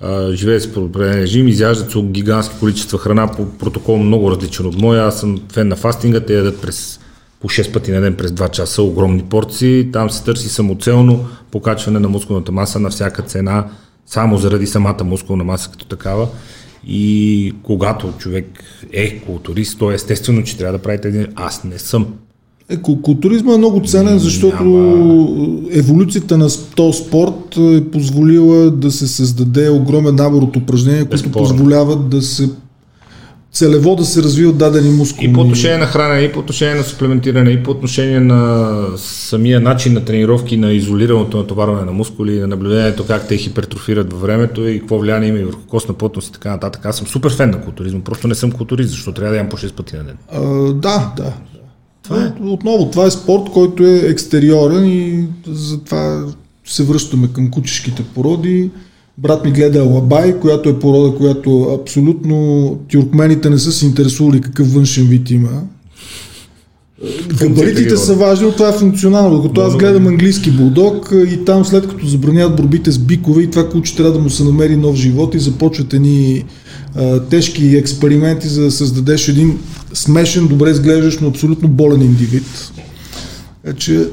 а, живее с определен режим, изяждат се гигантски количества храна по протокол много различен от моя. Аз съм фен на фастинга, те ядат през по 6 пъти на ден през 2 часа огромни порции. Там се търси самоцелно покачване на мускулната маса на всяка цена, само заради самата мускулна маса като такава. И когато човек е културист, то е естествено, че трябва да прави тези. Аз не съм. Е, кул- културизма е много ценен, защото еволюцията на този спорт е позволила да се създаде огромен набор от упражнения, които Безспорно. позволяват да се целево да се развиват дадени мускули. И по отношение на хранене, и по отношение на суплементиране, и по отношение на самия начин на тренировки, на изолираното натоварване на мускули, на наблюдението как те хипертрофират във времето и какво влияние има и върху костна плътност и така нататък. Аз съм супер фен на културизма, просто не съм културист, защото трябва да ям по 6 пъти на ден. А, да, да. Това е. Отново, това е спорт, който е екстериорен и затова се връщаме към кучешките породи. Брат ми гледа Лабай, която е порода, която абсолютно тюркмените не са се интересували какъв външен вид има. Габаритите са важни, но това е функционално. Докато аз гледам английски булдог и там след като забраняват борбите с бикове и това куче трябва да му се намери нов живот и започват едни а, тежки експерименти за да създадеш един смешен, добре изглеждащ, но абсолютно болен индивид. Значи,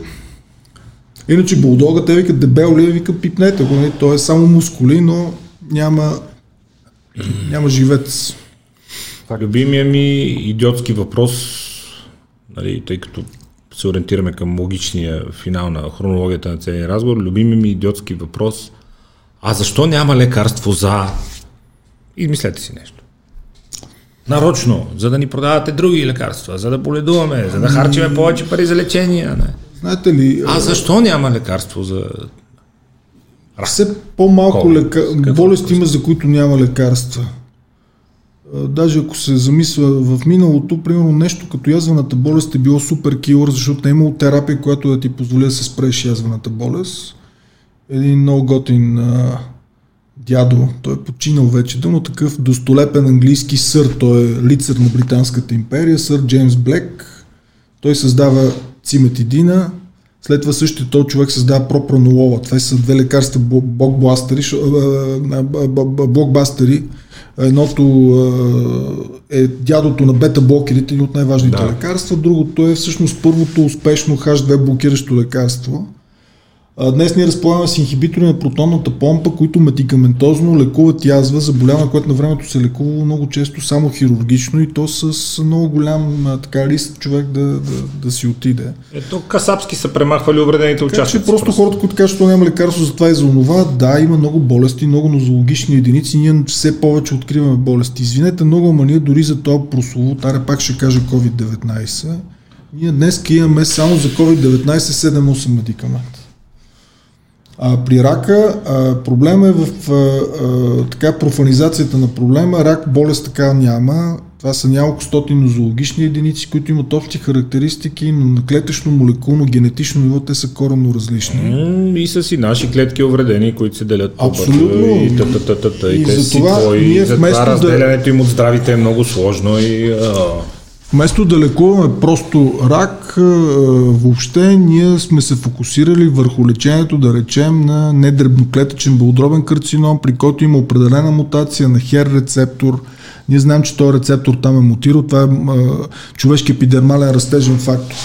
иначе булдога, те викат дебел ли, вика пипнете го, нали? той е само мускули, но няма, няма живец. Любимия ми идиотски въпрос, нали, тъй като се ориентираме към логичния финал на хронологията на целия разговор, любимия ми идиотски въпрос, а защо няма лекарство за... Измислете си нещо. Нарочно, за да ни продавате други лекарства, за да боледуваме, за да харчиме повече пари за лечение. Не. Знаете ли, А защо няма лекарство за... все по-малко лека... Болести има, за които няма лекарства. Даже ако се замисля в миналото, примерно нещо като язвената болест е било супер килър, защото не е имало терапия, която да ти позволи да се спреш язвената болест. Един много готин а, дядо, той е починал вече, но такъв достолепен английски сър, той е лицар на Британската империя, сър Джеймс Блек. Той създава циметидина, след това същия този човек създава пропранолола. Това са две лекарства бл- блокбастери, блокбастери. Едното е дядото на бета-блокерите, един от най-важните Да. лекарства. Другото е всъщност първото успешно H2 блокиращо лекарство. Днес ние разполагаме с инхибитори на протонната помпа, които медикаментозно лекуват язва, заболяване, което на времето се лекувало много често само хирургично и то с много голям така, риск човек да, да, да си отиде. Ето касапски са премахвали увредените Така участници. че просто хората, които кажат, че няма лекарство за това и за онова, да, има много болести, много нозологични единици, ние все повече откриваме болести. Извинете много, ама ние дори за това прословут, аре пак ще кажа COVID-19, ние днес имаме само за COVID-19 7-8 медикамента. А при рака а, проблема е в а, а, така профанизацията на проблема. Рак болест така няма. Това са няколко стотин нозологични единици, които имат общи характеристики, но на клетъчно, молекулно, генетично ниво те са коренно различни. И са си наши клетки увредени, които се делят по Абсолютно. и та, та, та, та, та, и, И те си твои. ние И затова вместо да- разделянето им от здравите е много сложно и... А, Вместо да лекуваме просто рак, въобще ние сме се фокусирали върху лечението, да речем, на недребноклетъчен белодробен карцином, при който има определена мутация на хер рецептор. Ние знаем, че този рецептор там е мутирал. Това е човешки епидермален растежен фактор.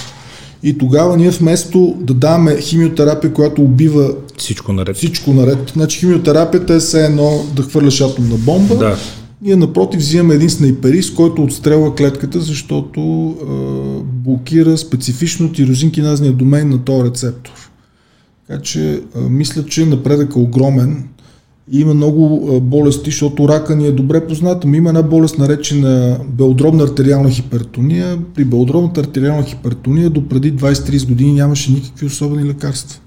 И тогава ние вместо да даваме химиотерапия, която убива всичко наред. всичко наред, значи химиотерапията е все едно да хвърляш атомна бомба, Да. Ние напротив взимаме един снайперист, който отстрелва клетката, защото е, блокира специфично тирозинкиназния домен на този рецептор. Така че е, мисля, че напредък е огромен. И има много болести, защото рака ни е добре позната. но Има една болест наречена белодробна артериална хипертония. При белодробната артериална хипертония до преди 20-30 години нямаше никакви особени лекарства.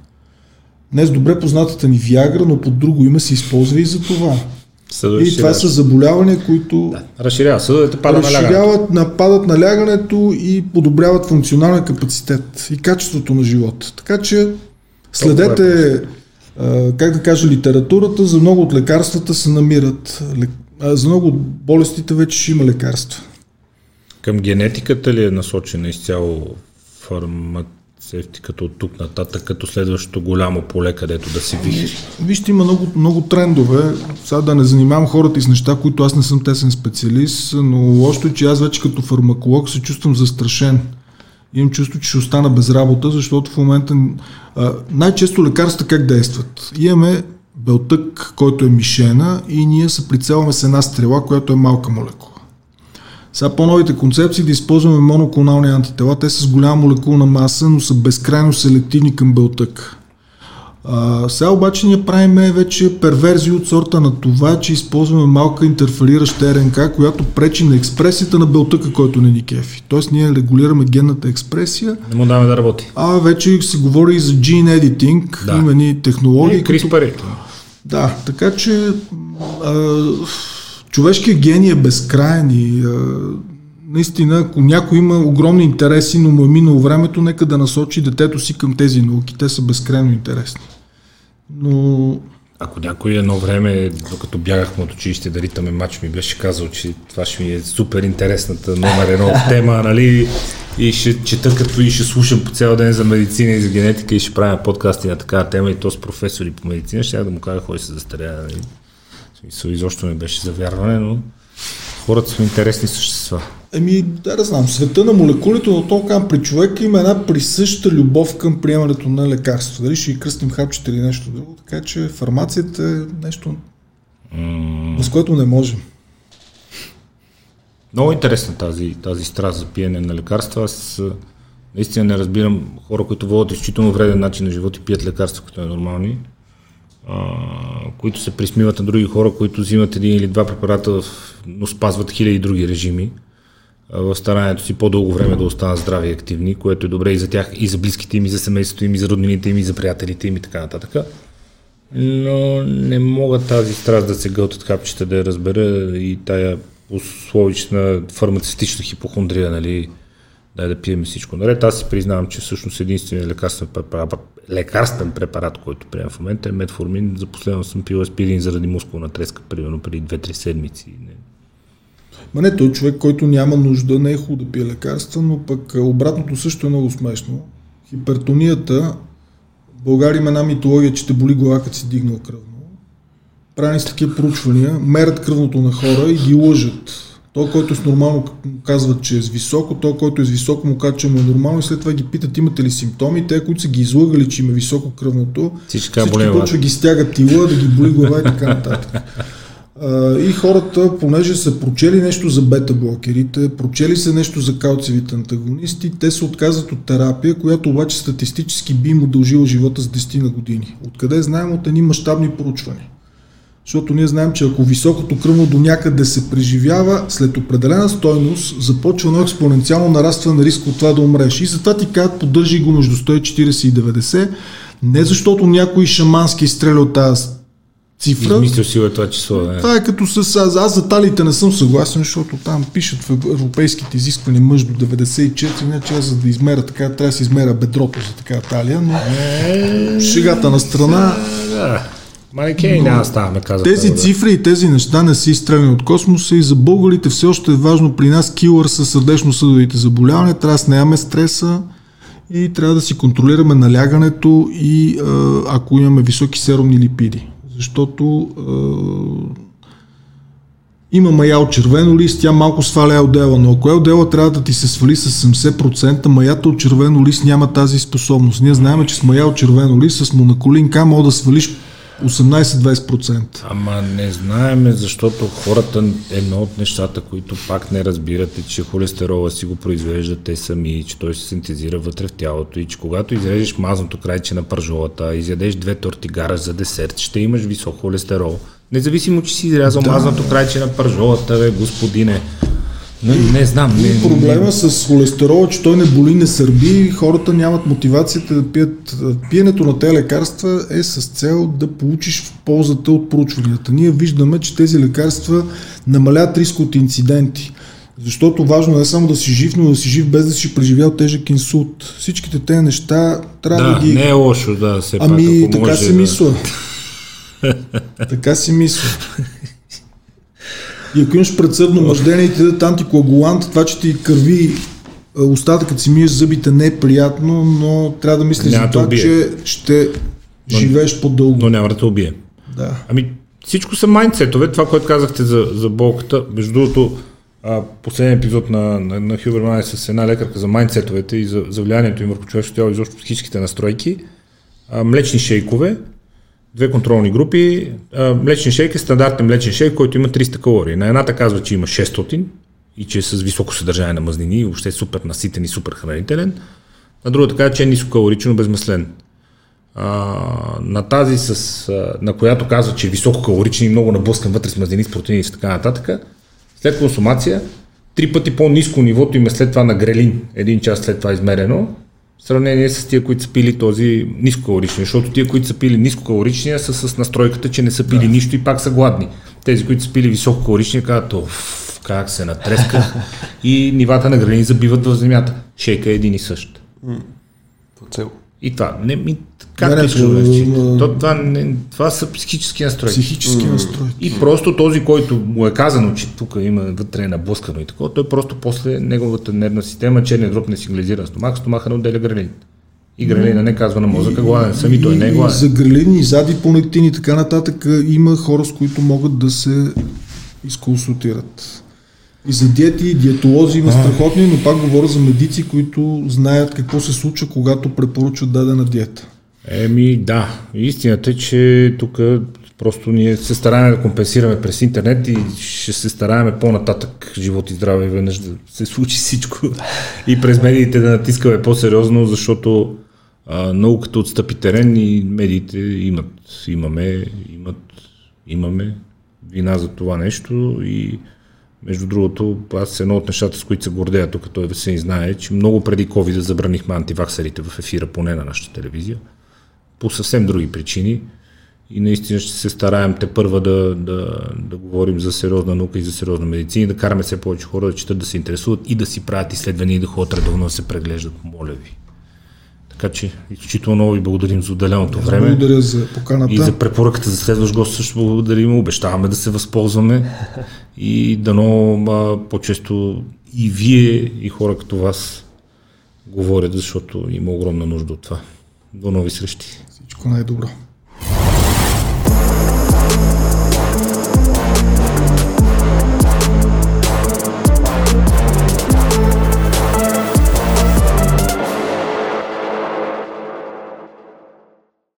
Днес добре познатата ни Виагра, но под друго име се използва и за това. Съдове И това си са заболявания, които Да. Разширява съдовете, пада на лягането. разширяват, нападат на лягането и подобряват функционалния капацитет и качеството на живота. Така че следете, а, как да кажа, литературата, за много от лекарствата се намират. а, За много от болестите вече ще има лекарства. Към генетиката ли е насочена изцяло фармацевтиката от тук нататък, като следващото голямо поле, където да се вихри? Вижте, има много, много трендове. Сега да не занимавам хората и с неща, които аз не съм тесен специалист, но лошото е, че аз вече като фармаколог се чувствам застрашен. Имам чувство, че ще остана без работа, защото в момента а, най-често лекарства как действат? Имаме белтък, който е мишена и ние се прицелваме с една стрела, която е малка молекула. Сега по-новите концепции да използваме моноклонални антитела, те са с голяма молекулна маса, но са безкрайно селективни към белтък. А, сега обаче ние правим вече перверзии от сорта на това, че използваме малка интерферираща РНК, която пречи на експресията на белтъка, който не ни кефи. Тоест ние регулираме генната експресия, Не му даваме да работи. а вече се говори и за gene editing, Да. има едни технологии. И Крис Пари. Да, така че а, човешкият гений е безкрайен и наистина, ако някой има огромни интереси, но му е минало времето, нека да насочи детето си към тези науки. Те са безкрайно интересни. Но Ако някой едно време, докато бягахме от училище да ритаме матч, ми беше казал, че това ще ми е супер интересната номер едно тема, нали? И ще чета като и ще слушам по цял ден за медицина и за генетика и ще правя подкасти на такава тема и то с професори по медицина, ще да му кажа, ходи се застаря. Нали? Смисъл, изобщо не беше завярване, но хората са интересни същества. Еми, да, да знам, света на молекулите, но толкова при човека има една присъща любов към приемането на лекарства. Дали ще и кръстим хапчета или нещо друго. Така че фармацията е нещо, mm. с което не можем. Много интересна тази, тази страст за пиене на лекарства. Аз наистина не разбирам хора, които водят изключително вреден начин на живот и пият лекарства, които е нормални, които се присмиват на други хора, които взимат един или два препарата, но спазват хиляди други режими в старанието си по-дълго време да останат здрави и активни, което е добре и за тях, и за близките им, и за семейството им, и за роднините им, и за приятелите им и така нататък. Но не мога тази страст да се гълтат хапчета да я разбера и тая условична фармацевтична хипохондрия, нали, дай да пием всичко наред. Аз си признавам, че всъщност единственият лекарствен препарат, лекарствен препарат, който приемам в момента е метформин. За последно съм пил аспирин заради мускулна треска, примерно преди 2-3 седмици. Ма не, той човек, който няма нужда, не е хубаво да пие лекарства, но пък обратното също е много смешно. Хипертонията, в България има една митология, че те боли глава, като си дигнал кръвно. Правени с такива проучвания, мерят кръвното на хора и ги лъжат. Той, който с нормално казват, че е с високо, той, който е с високо, му казва, че му е нормално и след това ги питат имате ли симптоми. Те, които са ги излъгали, че има високо кръвното, всички, всички почва ги стягат тила, да ги боли глава и така нататък. И хората, понеже са прочели нещо за бета-блокерите, прочели се нещо за калциевите антагонисти, те се отказват от терапия, която обаче статистически би им удължила живота с 10 на години. Откъде знаем от едни мащабни проучвания? Защото ние знаем, че ако високото кръвно до някъде се преживява, след определена стойност започва едно експоненциално нарастване на риска от това да умреш. И затова ти казват, поддържи го между 140 и 90, не защото някой шамански изстреля от тази цифра. Измислил си е това число. Да. Това е като с... Аз, аз за талите не съм съгласен, защото там пишат в европейските изисквания мъж до 94, не че аз за да измеря така, трябва да се измеря бедрото за така талия, но е... шегата на страна... Да. Манекени няма ставаме, каза. Тези да. цифри и тези неща не са изстреляни от космоса и за българите все още е важно при нас килър с сърдечно-съдовите заболявания, трябва да снемаме стреса и трябва да си контролираме налягането и ако имаме високи серумни липиди защото е, има маял червено лист, тя малко сваля елдела, но ако елдела трябва да ти се свали с 70%, маята от червено лист няма тази способност. Ние знаем, че с маял червено лист, с монаколин К мога да свалиш 18-20%. Ама не знаеме, защото хората, едно от нещата, които пак не разбирате, че холестерола си го произвеждат те сами, че той се синтезира вътре в тялото и че когато изрежеш мазното крайче на пържолата, изядеш две тортигара за десерт, ще имаш висок холестерол. Независимо, че си изрязал да. мазното крайче на пържолата, бе, господине. Не, не знам. Не, проблема с холестерола, че той не боли, не сърби, хората нямат мотивацията да пият. Пиенето на тези лекарства е с цел да получиш в ползата от проучванията. Ние виждаме, че тези лекарства намалят риск от инциденти. Защото важно е само да си жив, но да си жив без да си преживял тежък инсулт. Всичките тези неща трябва да, да ги... не е лошо, да, все ами, пак, така може, си да... мисля. така си мисля. И ако имаш предсъдно мъждение и ти дадат антикоагулант, това, че ти кърви остатъкът си миеш зъбите не е приятно, но трябва да мислиш за това, че ще но, живееш по-дълго. Но няма да те убие. Да. Ами всичко са майндсетове, това, което казахте за, за болката. Между другото, последния епизод на, на, на Хюберман е с една лекарка за майндсетовете и за, за влиянието им върху човешкото тяло и изобщо психическите настройки. А, млечни шейкове, две контролни групи. Млечен шейк е стандартен млечен шейк, който има 300 калории. На едната казва, че има 600 и че е с високо съдържание на мазнини и въобще е супер наситен и супер хранителен. На другата казва, че е нискокалоричен, безмаслен. А, на тази, с, на която казва, че е висококалоричен и много наблъскан вътре с мазнини, с протеини и така нататък, след консумация, три пъти по-низко нивото им е след това на грелин, един час след това измерено, в сравнение с тия, които са пили този нискокалоричния, защото тия, които са пили нискокалоричния, са с настройката, че не са пили да. нищо и пак са гладни. Тези, които са пили висококалоричния, казват, оф, как се натреска и нивата на грани забиват в земята. Шейка е един и същ. По цел. И това. Не, ми, как Не, го то, това, не, това са психически настройки. Психически настрой. И просто този, който му е казано, че тук има вътре е наблъскано и такова, той просто после неговата нервна система, черният дроб не сигнализира стомах, стомаха не отделя грелин. И грелина не казва на мозъка, гладен съм и той не е гладен. За грелини, и зади понектини и така нататък има хора, с които могат да се изконсултират. И за диети и диетолози има страхотни, но пак говоря за медици, които знаят какво се случва, когато препоръчват дадена диета. Еми да, истината е, че тук просто ние се стараем да компенсираме през интернет и ще се стараем по-нататък живот и здраве веднъж да се случи всичко. И през медиите да натискаме по-сериозно, защото а, науката отстъпи терен и медиите имат, имаме, имат, имаме вина за това нещо и между другото, аз едно от нещата, с които се гордея тук, той Весен знае, че много преди COVID забранихме антиваксерите в ефира, поне на нашата телевизия. По съвсем други причини. И наистина ще се стараем те първа да, да, да говорим за сериозна наука и за сериозна медицина да караме все повече хора да четат, да се интересуват и да си правят изследвания и да ходят редовно да се преглеждат, моля ви. Така че изключително много ви благодарим за отделеното време Благодаря за поканата. и за препоръката за следващ гост също благодарим, обещаваме да се възползваме и дано по-често и вие и хора като вас говорят, защото има огромна нужда от това. До нови срещи! Всичко най-добро.